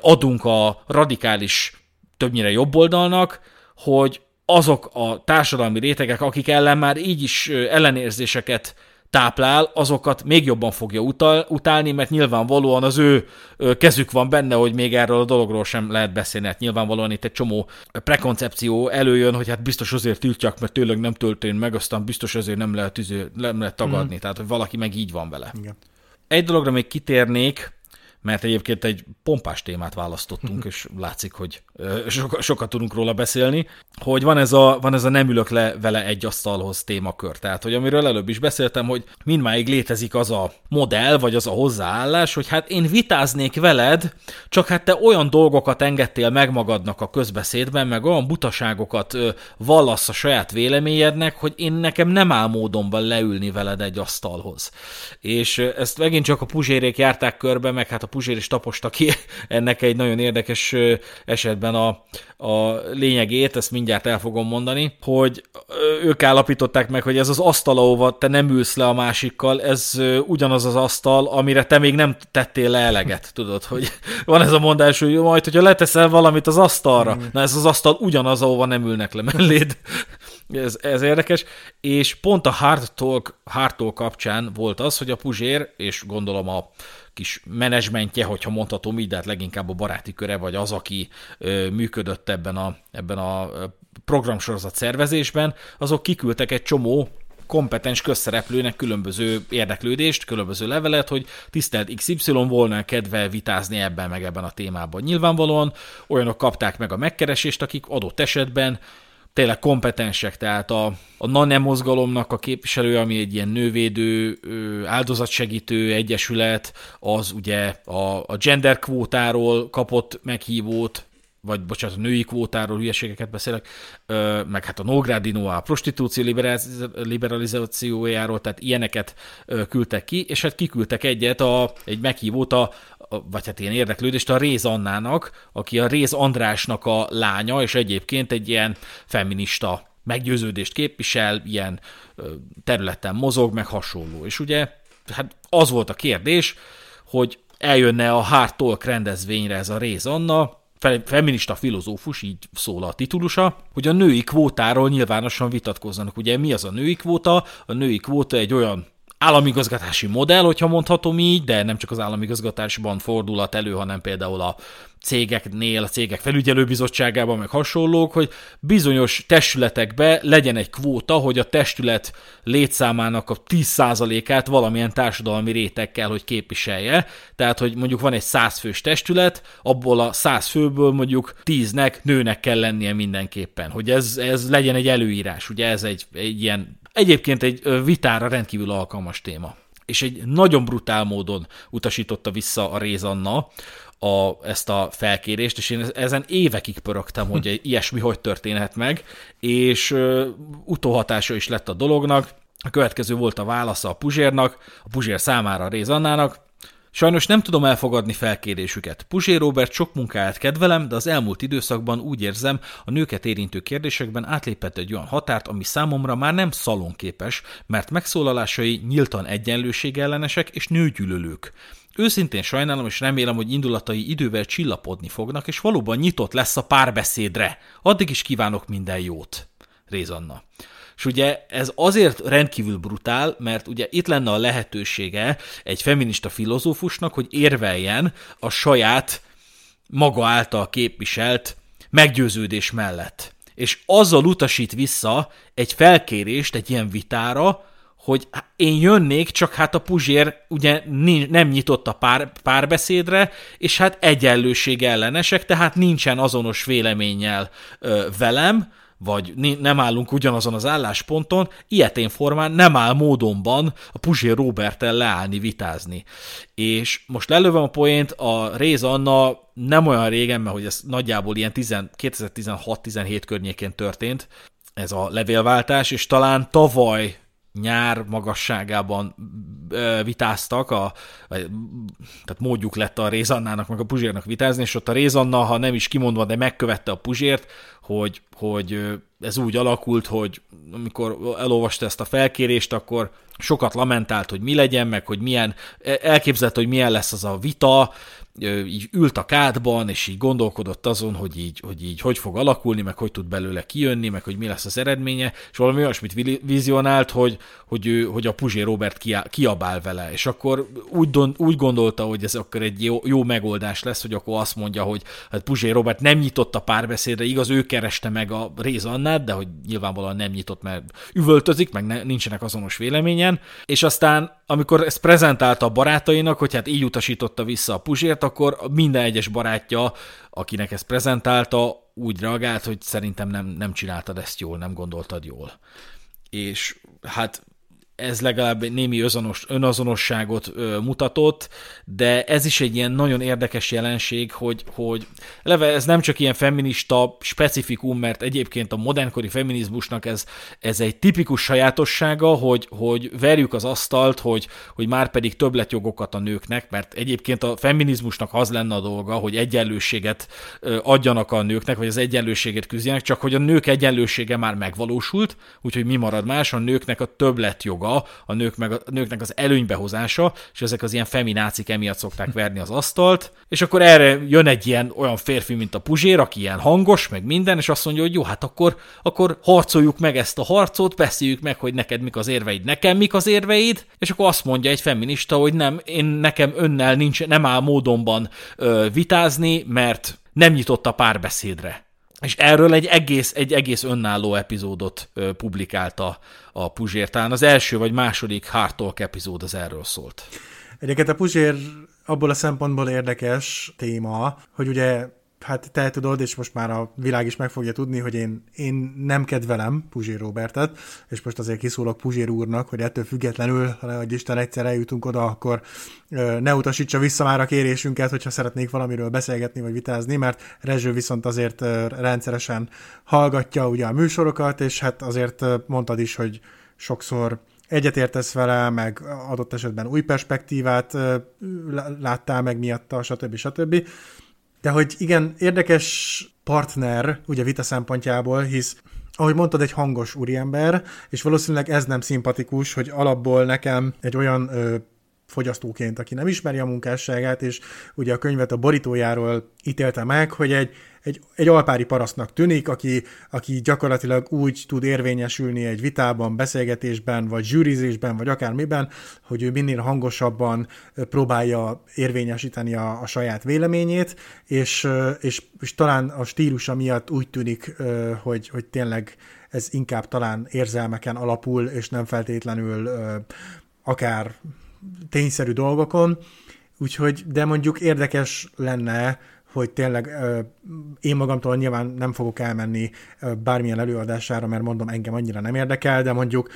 adunk a radikális, többnyire jobb oldalnak, hogy azok a társadalmi rétegek, akik ellen már így is ellenérzéseket táplál, azokat még jobban fogja utal, utálni, mert nyilvánvalóan az ő kezük van benne, hogy még erről a dologról sem lehet beszélni. Hát nyilvánvalóan itt egy csomó prekoncepció előjön, hogy hát biztos azért tiltják, mert tényleg nem történt meg, aztán biztos azért nem lehet, nem lehet tagadni. Mm. Tehát, hogy valaki meg így van vele. Igen. Egy dologra még kitérnék, mert egyébként egy pompás témát választottunk, és látszik, hogy sokat, sokat tudunk róla beszélni, hogy van ez, a, van ez a nem ülök le vele egy asztalhoz témakör. Tehát, hogy amiről előbb is beszéltem, hogy mindmáig létezik az a modell, vagy az a hozzáállás, hogy hát én vitáznék veled, csak hát te olyan dolgokat engedtél meg magadnak a közbeszédben, meg olyan butaságokat vallasz a saját véleményednek, hogy én nekem nem áll módonban leülni veled egy asztalhoz. És ezt megint csak a puzsérék járták körbe, meg hát a Puzsér is taposta ki ennek egy nagyon érdekes esetben a, a lényegét, ezt mindjárt el fogom mondani, hogy ők állapították meg, hogy ez az asztal, ahova te nem ülsz le a másikkal, ez ugyanaz az asztal, amire te még nem tettél le eleget, tudod, hogy van ez a mondás, hogy majd, hogyha leteszel valamit az asztalra, mm. na ez az asztal ugyanaz, ahova nem ülnek le melléd. ez, ez érdekes, és pont a Hard Talk, Hard Talk kapcsán volt az, hogy a Puzsér, és gondolom a kis menedzsmentje, hogyha mondhatom így, de hát leginkább a baráti köre, vagy az, aki működött ebben a, ebben a programsorozat szervezésben, azok kiküldtek egy csomó kompetens közszereplőnek különböző érdeklődést, különböző levelet, hogy tisztelt XY volna kedve vitázni ebben meg ebben a témában. Nyilvánvalóan olyanok kapták meg a megkeresést, akik adott esetben tényleg kompetensek, tehát a, a NANE mozgalomnak a képviselő, ami egy ilyen nővédő, áldozatsegítő egyesület, az ugye a, a gender kvótáról kapott meghívót, vagy bocsánat, a női kvótáról hülyeségeket beszélek, meg hát a Nógrádi Noah a prostitúció liberalizációjáról, tehát ilyeneket küldtek ki, és hát kiküldtek egyet, a, egy meghívót a, vagy hát ilyen érdeklődést a Réz Annának, aki a Réz Andrásnak a lánya, és egyébként egy ilyen feminista meggyőződést képvisel, ilyen területen mozog, meg hasonló. És ugye hát az volt a kérdés, hogy eljönne a Hard Talk rendezvényre ez a Réz Anna, feminista filozófus, így szól a titulusa, hogy a női kvótáról nyilvánosan vitatkozzanak. Ugye mi az a női kvóta? A női kvóta egy olyan államigazgatási modell, hogyha mondhatom így, de nem csak az államigazgatásban fordulhat elő, hanem például a cégeknél, a cégek felügyelőbizottságában, meg hasonlók, hogy bizonyos testületekbe legyen egy kvóta, hogy a testület létszámának a 10%-át valamilyen társadalmi réteg kell, hogy képviselje. Tehát, hogy mondjuk van egy 100 fős testület, abból a 100 főből mondjuk 10-nek nőnek kell lennie mindenképpen, hogy ez, ez legyen egy előírás. Ugye ez egy, egy ilyen Egyébként egy vitára rendkívül alkalmas téma. És egy nagyon brutál módon utasította vissza a Rézanna a, ezt a felkérést, és én ezen évekig pörögtem, hogy ilyesmi hogy történhet meg, és uh, utóhatása is lett a dolognak. A következő volt a válasza a Puzsérnak, a Puzsér számára a Rézannának, Sajnos nem tudom elfogadni felkérésüket. Puzsé Robert sok munkáját kedvelem, de az elmúlt időszakban úgy érzem, a nőket érintő kérdésekben átlépett egy olyan határt, ami számomra már nem szalonképes, mert megszólalásai nyíltan egyenlőségellenesek és nőgyűlölők. Őszintén sajnálom és remélem, hogy indulatai idővel csillapodni fognak, és valóban nyitott lesz a párbeszédre. Addig is kívánok minden jót. Rézanna. És ugye ez azért rendkívül brutál, mert ugye itt lenne a lehetősége egy feminista filozófusnak, hogy érveljen a saját maga által képviselt meggyőződés mellett. És azzal utasít vissza egy felkérést egy ilyen vitára, hogy én jönnék, csak hát a Puzsér ugye nem nyitott a pár, párbeszédre, és hát egyenlőség ellenesek, tehát nincsen azonos véleménnyel ö, velem, vagy nem állunk ugyanazon az állásponton, ilyetén formán nem áll módonban a Puzsér Robertel leállni, vitázni. És most lelövöm a poént, a Réz Anna nem olyan régen, mert hogy ez nagyjából ilyen 2016-17 környékén történt, ez a levélváltás, és talán tavaly nyár magasságában vitáztak, a, tehát módjuk lett a Rézannának meg a Puzsérnak vitázni, és ott a Rézanna, ha nem is kimondva, de megkövette a Puzsért, hogy, hogy ez úgy alakult, hogy amikor elolvasta ezt a felkérést, akkor sokat lamentált, hogy mi legyen, meg hogy milyen, elképzelt, hogy milyen lesz az a vita, így ült a kádban, és így gondolkodott azon, hogy így, hogy így hogy fog alakulni, meg hogy tud belőle kijönni, meg hogy mi lesz az eredménye, és valami olyasmit vizionált, hogy, hogy, ő, hogy a Puzsé Robert kiabál vele, és akkor úgy, úgy gondolta, hogy ez akkor egy jó, jó megoldás lesz, hogy akkor azt mondja, hogy hát Puzsé Robert nem nyitott a párbeszédre, igaz, ő kereste meg a Réz Annát, de hogy nyilvánvalóan nem nyitott, mert üvöltözik, meg ne, nincsenek azonos véleményen, és aztán amikor ezt prezentálta a barátainak, hogy hát így utasította vissza a Puzsért, akkor minden egyes barátja, akinek ezt prezentálta, úgy reagált, hogy szerintem nem, nem csináltad ezt jól, nem gondoltad jól. És hát ez legalább némi özonos, önazonosságot ö, mutatott, de ez is egy ilyen nagyon érdekes jelenség, hogy, hogy leve ez nem csak ilyen feminista specifikum, mert egyébként a modernkori feminizmusnak ez, ez egy tipikus sajátossága, hogy, hogy verjük az asztalt, hogy, hogy már pedig többletjogokat a nőknek, mert egyébként a feminizmusnak az lenne a dolga, hogy egyenlőséget adjanak a nőknek, vagy az egyenlőséget küzdjenek, csak hogy a nők egyenlősége már megvalósult, úgyhogy mi marad más, a nőknek a többletjoga maga, a, nők meg a nőknek az előnybehozása, és ezek az ilyen feminácik emiatt szokták verni az asztalt, és akkor erre jön egy ilyen olyan férfi, mint a Puzsér, aki ilyen hangos, meg minden, és azt mondja, hogy jó, hát akkor, akkor harcoljuk meg ezt a harcot, beszéljük meg, hogy neked mik az érveid, nekem mik az érveid, és akkor azt mondja egy feminista, hogy nem, én nekem önnel nincs, nem áll módonban ö, vitázni, mert nem nyitott a párbeszédre. És erről egy egész, egy egész önálló epizódot ö, publikálta a Puzsér. Az első vagy második Hard Talk epizód az erről szólt. Egyébként a Puzsér abból a szempontból érdekes téma, hogy ugye hát te tudod, és most már a világ is meg fogja tudni, hogy én, én nem kedvelem Puzsér Robertet, és most azért kiszólok Puzsér úrnak, hogy ettől függetlenül, hogy Isten egyszer eljutunk oda, akkor ne utasítsa vissza már a kérésünket, hogyha szeretnék valamiről beszélgetni vagy vitázni, mert Rezső viszont azért rendszeresen hallgatja ugye a műsorokat, és hát azért mondtad is, hogy sokszor egyetértesz vele, meg adott esetben új perspektívát láttál meg miatta, stb. stb. De hogy igen, érdekes partner, ugye vita szempontjából, hisz ahogy mondtad, egy hangos úriember, és valószínűleg ez nem szimpatikus, hogy alapból nekem egy olyan ö, fogyasztóként, aki nem ismeri a munkásságát, és ugye a könyvet a borítójáról ítélte meg, hogy egy egy, egy alpári parasztnak tűnik, aki, aki gyakorlatilag úgy tud érvényesülni egy vitában, beszélgetésben, vagy zsűrizésben, vagy akármiben, hogy ő minél hangosabban próbálja érvényesíteni a, a saját véleményét, és, és, és talán a stílusa miatt úgy tűnik, hogy, hogy tényleg ez inkább talán érzelmeken alapul, és nem feltétlenül akár tényszerű dolgokon, úgyhogy, de mondjuk érdekes lenne hogy tényleg én magamtól nyilván nem fogok elmenni bármilyen előadására, mert mondom, engem annyira nem érdekel, de mondjuk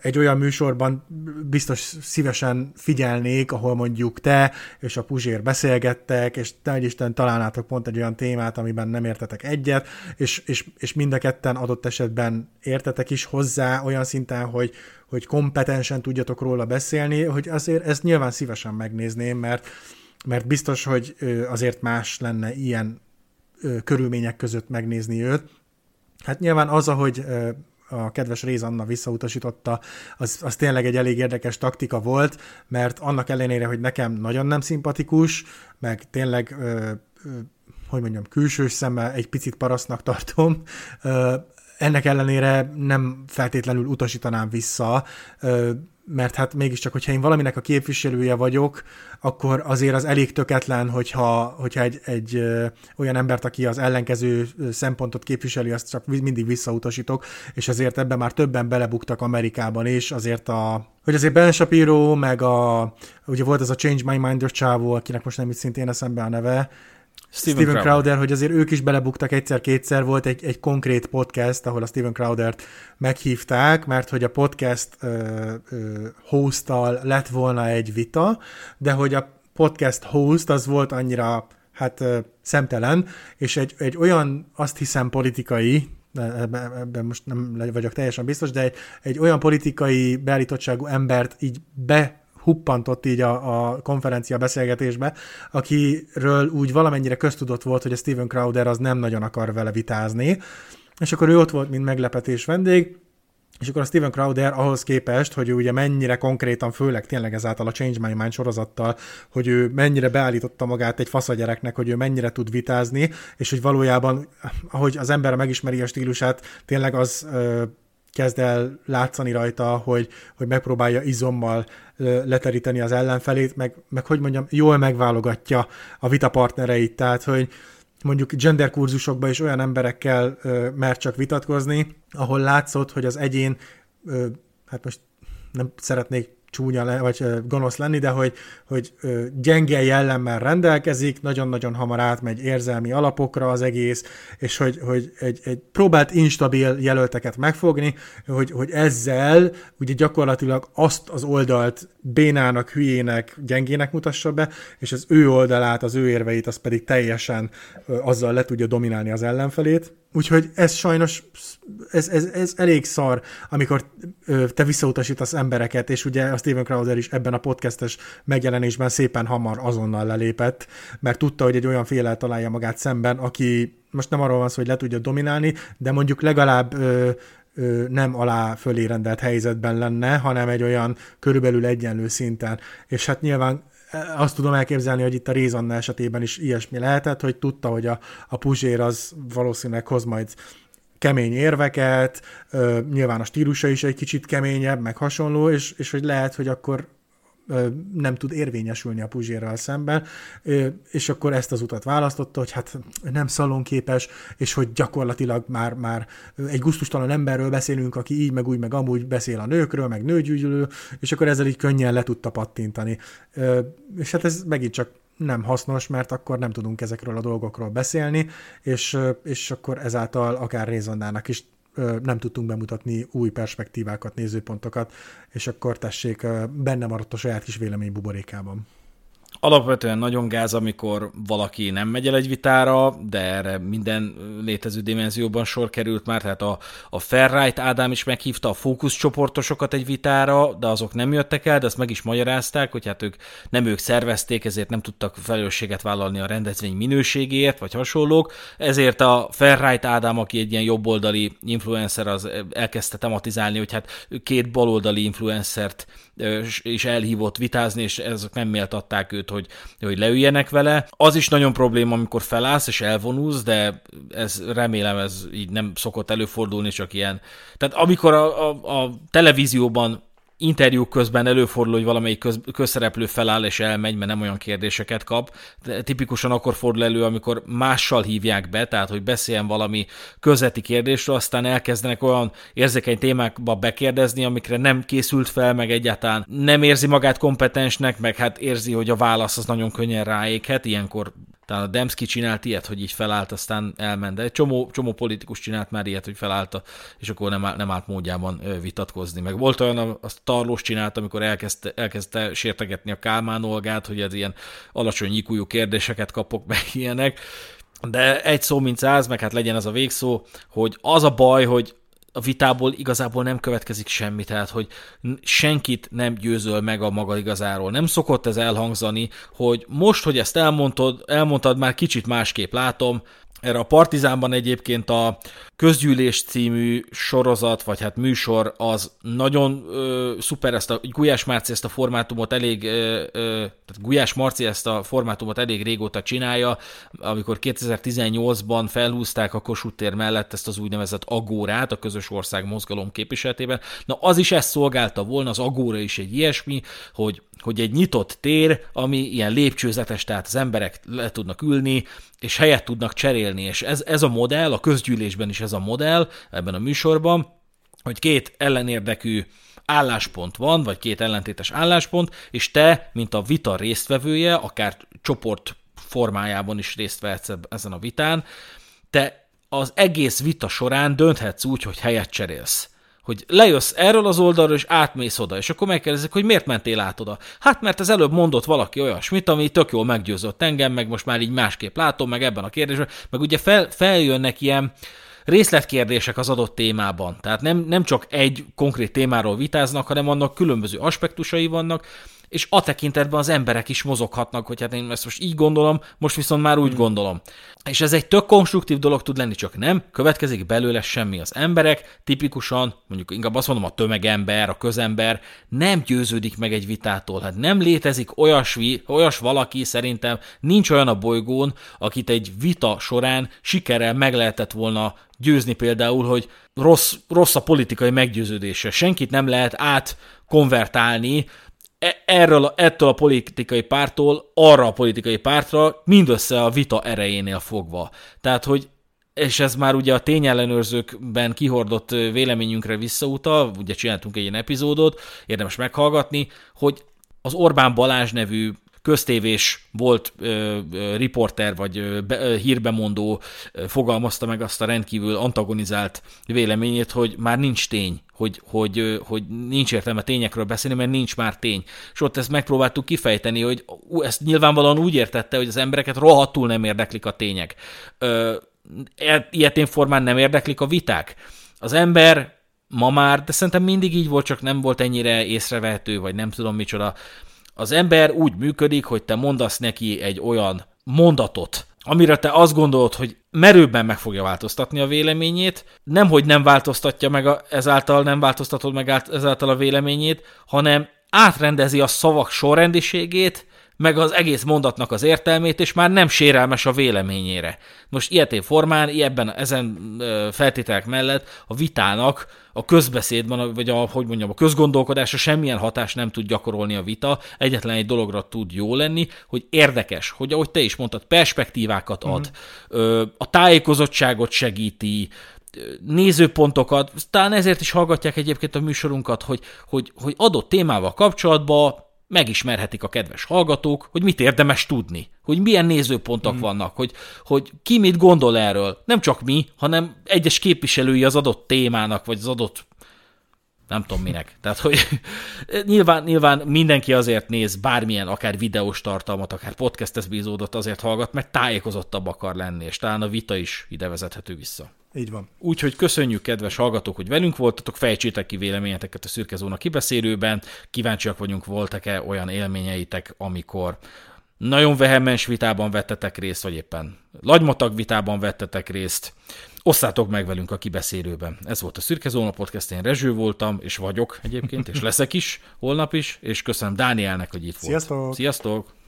egy olyan műsorban biztos szívesen figyelnék, ahol mondjuk te és a Puzsér beszélgettek, és te Isten találnátok pont egy olyan témát, amiben nem értetek egyet, és, és, és mind a ketten adott esetben értetek is hozzá olyan szinten, hogy, hogy kompetensen tudjatok róla beszélni, hogy azért ezt nyilván szívesen megnézném, mert mert biztos, hogy azért más lenne ilyen körülmények között megnézni őt. Hát nyilván az, ahogy a kedves Réz Anna visszautasította, az, az tényleg egy elég érdekes taktika volt, mert annak ellenére, hogy nekem nagyon nem szimpatikus, meg tényleg, ö, ö, hogy mondjam, külsős szemmel egy picit parasztnak tartom, ö, ennek ellenére nem feltétlenül utasítanám vissza, ö, mert hát mégiscsak, hogyha én valaminek a képviselője vagyok, akkor azért az elég töketlen, hogyha, hogyha egy, egy ö, olyan embert, aki az ellenkező szempontot képviseli, azt csak mindig visszautasítok, és azért ebben már többen belebuktak Amerikában is, azért a, hogy azért Ben Shapiro, meg a, ugye volt ez a Change My Mind csávó, akinek most nem itt szintén eszembe a neve, Steven, Steven Crowder. Crowder, hogy azért ők is belebuktak egyszer-kétszer, volt egy, egy konkrét podcast, ahol a Steven Crowdert meghívták, mert hogy a podcast ö, ö, hosttal lett volna egy vita, de hogy a podcast host az volt annyira hát ö, szemtelen, és egy, egy olyan, azt hiszem politikai, ebben most nem vagyok teljesen biztos, de egy, egy olyan politikai beállítottságú embert így be huppantott így a, a konferencia beszélgetésbe, akiről úgy valamennyire köztudott volt, hogy a Steven Crowder az nem nagyon akar vele vitázni, és akkor ő ott volt, mint meglepetés vendég, és akkor a Steven Crowder ahhoz képest, hogy ő ugye mennyire konkrétan, főleg tényleg ezáltal a Change My Mind sorozattal, hogy ő mennyire beállította magát egy faszagyereknek, hogy ő mennyire tud vitázni, és hogy valójában, ahogy az ember megismeri a stílusát, tényleg az ö, kezd el látszani rajta, hogy, hogy megpróbálja izommal leteríteni az ellenfelét, meg, meg hogy mondjam, jól megválogatja a vitapartnereit, tehát hogy mondjuk gender kurzusokba is olyan emberekkel ö, mer csak vitatkozni, ahol látszott, hogy az egyén, ö, hát most nem szeretnék csúnya le, vagy gonosz lenni, de hogy, hogy gyenge jellemmel rendelkezik, nagyon-nagyon hamar átmegy érzelmi alapokra az egész, és hogy, hogy egy, egy próbált instabil jelölteket megfogni, hogy, hogy ezzel ugye gyakorlatilag azt az oldalt bénának, hülyének, gyengének mutassa be, és az ő oldalát, az ő érveit, az pedig teljesen azzal le tudja dominálni az ellenfelét. Úgyhogy ez sajnos, ez, ez, ez elég szar, amikor te visszautasítasz embereket, és ugye Steven Crowder is ebben a podcastes megjelenésben szépen hamar azonnal lelépett, mert tudta, hogy egy olyan félel találja magát szemben, aki most nem arról van szó, hogy le tudja dominálni, de mondjuk legalább ö, ö, nem alá fölé rendelt helyzetben lenne, hanem egy olyan körülbelül egyenlő szinten. És hát nyilván azt tudom elképzelni, hogy itt a Rézanna esetében is ilyesmi lehetett, hogy tudta, hogy a, a Puzsér az valószínűleg hoz majd kemény érveket, nyilván a stílusa is egy kicsit keményebb, meg hasonló, és, és hogy lehet, hogy akkor nem tud érvényesülni a Puzsérral szemben, és akkor ezt az utat választotta, hogy hát nem szalonképes, és hogy gyakorlatilag már, már egy guztustalan emberről beszélünk, aki így, meg úgy, meg amúgy beszél a nőkről, meg nőgyűlölő, és akkor ezzel így könnyen le tudta pattintani. És hát ez megint csak nem hasznos, mert akkor nem tudunk ezekről a dolgokról beszélni, és, és akkor ezáltal akár Rézondának is nem tudtunk bemutatni új perspektívákat, nézőpontokat, és akkor tessék, benne maradt a saját kis vélemény buborékában. Alapvetően nagyon gáz, amikor valaki nem megy el egy vitára, de erre minden létező dimenzióban sor került már, tehát a, a Ferrite Ádám is meghívta a fókuszcsoportosokat egy vitára, de azok nem jöttek el, de ezt meg is magyarázták, hogy hát ők nem ők szervezték, ezért nem tudtak felelősséget vállalni a rendezvény minőségéért, vagy hasonlók, ezért a Ferrite Ádám, aki egy ilyen jobboldali influencer, az elkezdte tematizálni, hogy hát két baloldali influencert is elhívott vitázni, és ezek nem méltatták őt, hogy, hogy leüljenek vele. Az is nagyon probléma, amikor felállsz és elvonulsz, de ez remélem ez így nem szokott előfordulni, csak ilyen. Tehát amikor a, a, a televízióban interjú közben előfordul, hogy valamelyik köz, közszereplő feláll és elmegy, mert nem olyan kérdéseket kap. Tipikusan akkor fordul elő, amikor mással hívják be, tehát hogy beszéljen valami közeti kérdésről, aztán elkezdenek olyan érzékeny témákba bekérdezni, amikre nem készült fel, meg egyáltalán nem érzi magát kompetensnek, meg hát érzi, hogy a válasz az nagyon könnyen ráéghet, ilyenkor talán a Demszki csinált ilyet, hogy így felállt, aztán elment, de egy csomó, csomó politikus csinált már ilyet, hogy felállt, és akkor nem, nem állt módjában vitatkozni. Meg volt olyan, azt Tarlós csinált, amikor elkezdte, elkezdte sértegetni a Kálmán Olgát, hogy ez ilyen alacsony ikújú kérdéseket kapok meg ilyenek, de egy szó, mint száz, meg hát legyen az a végszó, hogy az a baj, hogy a vitából igazából nem következik semmi, tehát hogy senkit nem győzöl meg a maga igazáról. Nem szokott ez elhangzani, hogy most, hogy ezt elmondtad, elmondtad, már kicsit másképp látom, erre a Partizánban egyébként a Közgyűlés című sorozat, vagy hát műsor, az nagyon ö, szuper, ezt a Gulyás Márci ezt a formátumot elég, ö, ö, tehát Gulyás Marci ezt a formátumot elég régóta csinálja, amikor 2018-ban felhúzták a Kossuth tér mellett ezt az úgynevezett Agórát, a közös ország mozgalom képviseletében. Na az is ezt szolgálta volna, az Agóra is egy ilyesmi, hogy hogy egy nyitott tér, ami ilyen lépcsőzetes, tehát az emberek le tudnak ülni, és helyet tudnak cserélni, és ez, ez a modell, a közgyűlésben is ez a modell, ebben a műsorban, hogy két ellenérdekű álláspont van, vagy két ellentétes álláspont, és te, mint a vita résztvevője, akár csoport formájában is részt vehetsz ezen a vitán, te az egész vita során dönthetsz úgy, hogy helyet cserélsz hogy lejössz erről az oldalról, és átmész oda, és akkor megkérdezik, hogy miért mentél át oda. Hát, mert az előbb mondott valaki olyasmit, ami tök jól meggyőzött engem, meg most már így másképp látom, meg ebben a kérdésben, meg ugye fel, feljönnek ilyen részletkérdések az adott témában. Tehát nem, nem csak egy konkrét témáról vitáznak, hanem annak különböző aspektusai vannak, és a tekintetben az emberek is mozoghatnak, hogy hát én ezt most így gondolom, most viszont már úgy hmm. gondolom. És ez egy tök konstruktív dolog tud lenni, csak nem, következik belőle semmi. Az emberek tipikusan, mondjuk inkább azt mondom, a tömegember, a közember nem győződik meg egy vitától. Hát nem létezik olyas, olyas valaki, szerintem nincs olyan a bolygón, akit egy vita során sikerrel meg lehetett volna győzni például, hogy rossz, rossz a politikai meggyőződése. Senkit nem lehet átkonvertálni e, erről, ettől a politikai pártól arra a politikai pártra, mindössze a vita erejénél fogva. Tehát, hogy és ez már ugye a tényellenőrzőkben kihordott véleményünkre visszautal, ugye csináltunk egy ilyen epizódot, érdemes meghallgatni, hogy az Orbán Balázs nevű köztévés volt ö, riporter vagy ö, be, ö, hírbemondó ö, fogalmazta meg azt a rendkívül antagonizált véleményét, hogy már nincs tény, hogy, hogy, ö, hogy nincs értelme tényekről beszélni, mert nincs már tény. És ott ezt megpróbáltuk kifejteni, hogy ezt nyilvánvalóan úgy értette, hogy az embereket rohadtul nem érdeklik a tények. Ö, e, ilyetén formán nem érdeklik a viták. Az ember ma már, de szerintem mindig így volt, csak nem volt ennyire észrevehető, vagy nem tudom micsoda, az ember úgy működik, hogy te mondasz neki egy olyan mondatot, amire te azt gondolod, hogy merőbben meg fogja változtatni a véleményét, nem, hogy nem változtatja meg a, ezáltal, nem változtatod meg ezáltal a véleményét, hanem átrendezi a szavak sorrendiségét, meg az egész mondatnak az értelmét, és már nem sérelmes a véleményére. Most ilyetén formán, ebben, ezen feltételek mellett a vitának a közbeszédben, vagy a, hogy mondjam, a közgondolkodásra semmilyen hatást nem tud gyakorolni a vita, egyetlen egy dologra tud jó lenni, hogy érdekes, hogy ahogy te is mondtad, perspektívákat ad, mm. a tájékozottságot segíti, nézőpontokat, talán ezért is hallgatják egyébként a műsorunkat, hogy, hogy, hogy adott témával kapcsolatban megismerhetik a kedves hallgatók, hogy mit érdemes tudni, hogy milyen nézőpontok mm. vannak, hogy, hogy ki mit gondol erről. Nem csak mi, hanem egyes képviselői az adott témának, vagy az adott nem tudom minek. Tehát, hogy nyilván, nyilván mindenki azért néz bármilyen, akár videós tartalmat, akár podcast epizódot azért hallgat, mert tájékozottabb akar lenni, és talán a vita is ide vezethető vissza. Így van. Úgyhogy köszönjük, kedves hallgatók, hogy velünk voltatok, fejtsétek ki véleményeteket a Szürke Zóna kibeszélőben, kíváncsiak vagyunk, voltak-e olyan élményeitek, amikor nagyon vehemens vitában vettetek részt, vagy éppen lagymatag vitában vettetek részt, osszátok meg velünk a kibeszélőben. Ez volt a Szürke Zóna Podcast, én Rezső voltam, és vagyok egyébként, és leszek is, holnap is, és köszönöm Dánielnek, hogy itt volt. Sziasztok! Sziasztok!